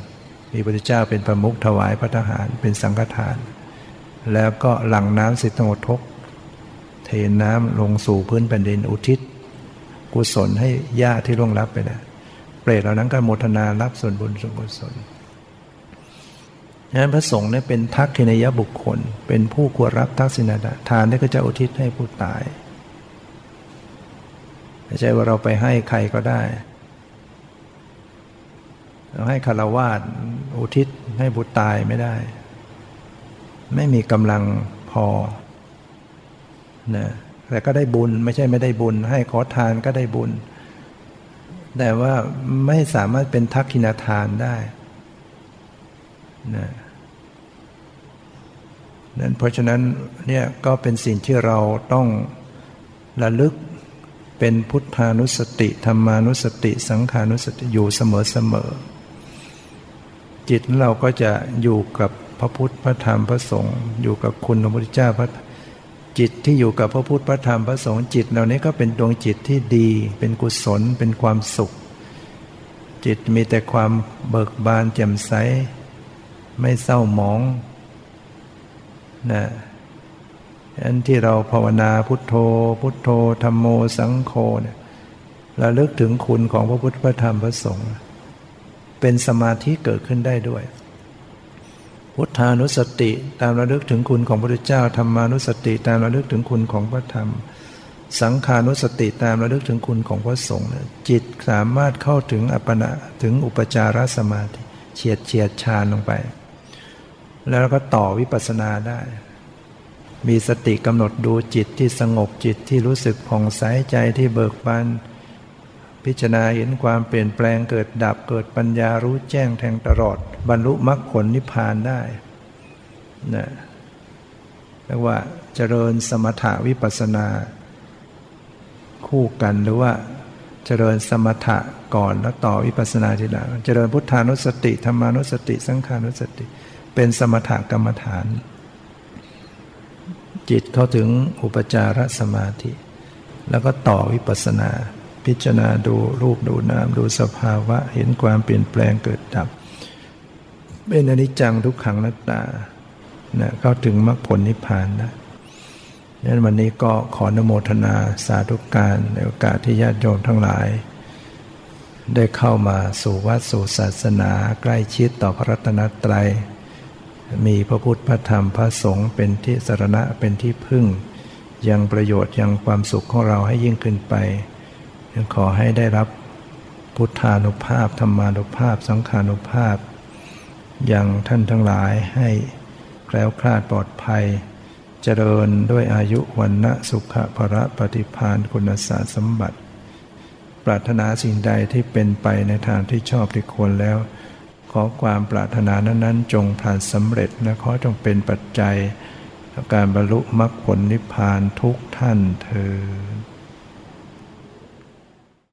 มีพระพุทธเจ้าเป็นประมุขถวายพระทหารเป็นสังฆทาน แล้วก็หลั่งน้ำสิทธงทก เทน้ำลงสู่พื้นแผ่นดินอุทิศ กุศลให้ญาติที่ร่วงรับไปนะ เปรตเหล่านั้นก็โมทนารับส่วนบุญส่วนกุศลฉะนั้นพระสงฆ์เนี่ยเป็นทักษิณยบุคคล เป็นผู้ควรรับทักษิณทานที่ก็จะอุทิศให้ผู้ตายไม่ใช่ว่าเราไปให้ใครก็ได้ เราให้คารวาสอุทิศให้ผู้ตายไม่ได้ ไม่มีกำลังพอนะแต่ก็ได้บุญไม่ใช่ไม่ได้บุญ ให้ขอทานก็ได้บุญ แต่ว่าไม่สามารถเป็นทักษิณทานได้นะนั้นเพราะฉะนั้นเนี่ยก็เป็นสิ่งที่เราต้องระลึกเป็นพุทธานุสติธรรมานุสติ สังขานุสติอยู่เสมอเสมอจิตเราก็จะอยู่กับพระพุทธพระธรรมพระสงฆ์อยู่กับคุณพระพุทธเจ้าพระ จิตที่อยู่กับพระพุทธพระธรรมพระสงฆ์จิต เหล่านี้ก็เป็นดวงจิตที่ดี เป็นกุศลเป็นความสุข จิตมีแต่ความเบิกบานแจ่มใส ไม่เศร้าหมองนะอันที่เราภาวนาพุทโธ พุทโธธรรมโมสังโฆเนี่ยระลึกถึงคุณของพระพุทธพระธรรมพระสงฆ์เป็นสมาธิเกิดขึ้นได้ด้วย พุทธานุสติตามระลึกถึงคุณของพระพุทธเจ้าธรรมานุสติตามระลึกถึงคุณของพระธรรม สังขานุสติตามระลึกถึงคุณของพระสงฆ์จิตสามารถเข้าถึงอัปปนาถึงอุปจารสมาธิเฉียดเฉียดชานลงไป แล้วก็ต่อวิปัสสนาได้ มีสติกำหนดดูจิตที่สงบจิตที่รู้สึกผ่องใสใจที่เบิกบาน พิจารณาเห็นความเปลี่ยนแปลงเกิดดับเกิดปัญญารู้แจ้งแทงตลอด บรรลุมรรคผลนิพพานได้นะเรียกว่าเจริญสมถะวิปัสนา คู่กันหรือว่าเจริญสมถะก่อนแล้วต่อวิปัสนาทีหลังเจริญพุทธานุสติธรรมานุสติสังขานุสติ เป็นสมถกรรมฐาน จิตเข้าถึงอุปจารสมาธิ แล้วก็ต่อวิปัสนา พิจารณาดูรูปดูนามดูสภาวะ เห็นความเปลี่ยนแปลงเกิดดับ เป็นอนิจจังทุกขังนัตตานะเข้าถึงมรรคผลนิพพานนะนั้นวันนี้ก็ขอนโมทนาสาธุการในโอกาสที่ญาติโยมทั้งหลาย ได้เข้ามาสู่วัดสู่ศาสนาใกล้ชิดต่อพระรัตนตรัย มีพระพุทธพระธรรมพระสงฆ์เป็นที่สรณะเป็นที่พึ่ง ยังประโยชน์ยังความสุขของเราให้ยิ่งขึ้นไป ยังขอให้ได้รับพุทธานุภาพธรรมานุภาพ สังขานุภาพ อย่างท่านทั้งหลายให้แคล้วคลาดปลอดภัย เจริญด้วยอายุวันนะสุขภระปฏิพานคุณศาสสมบัติ ปรารถนาสิ่งใดที่เป็นไปในทางที่ชอบที่ควรแล้ว ขอความปรารถนานั้นๆ จงผ่านสำเร็จและขอจงเป็นปัจจัยต่อการบรรลุมรรคผลนิพพานทุกท่านเธอ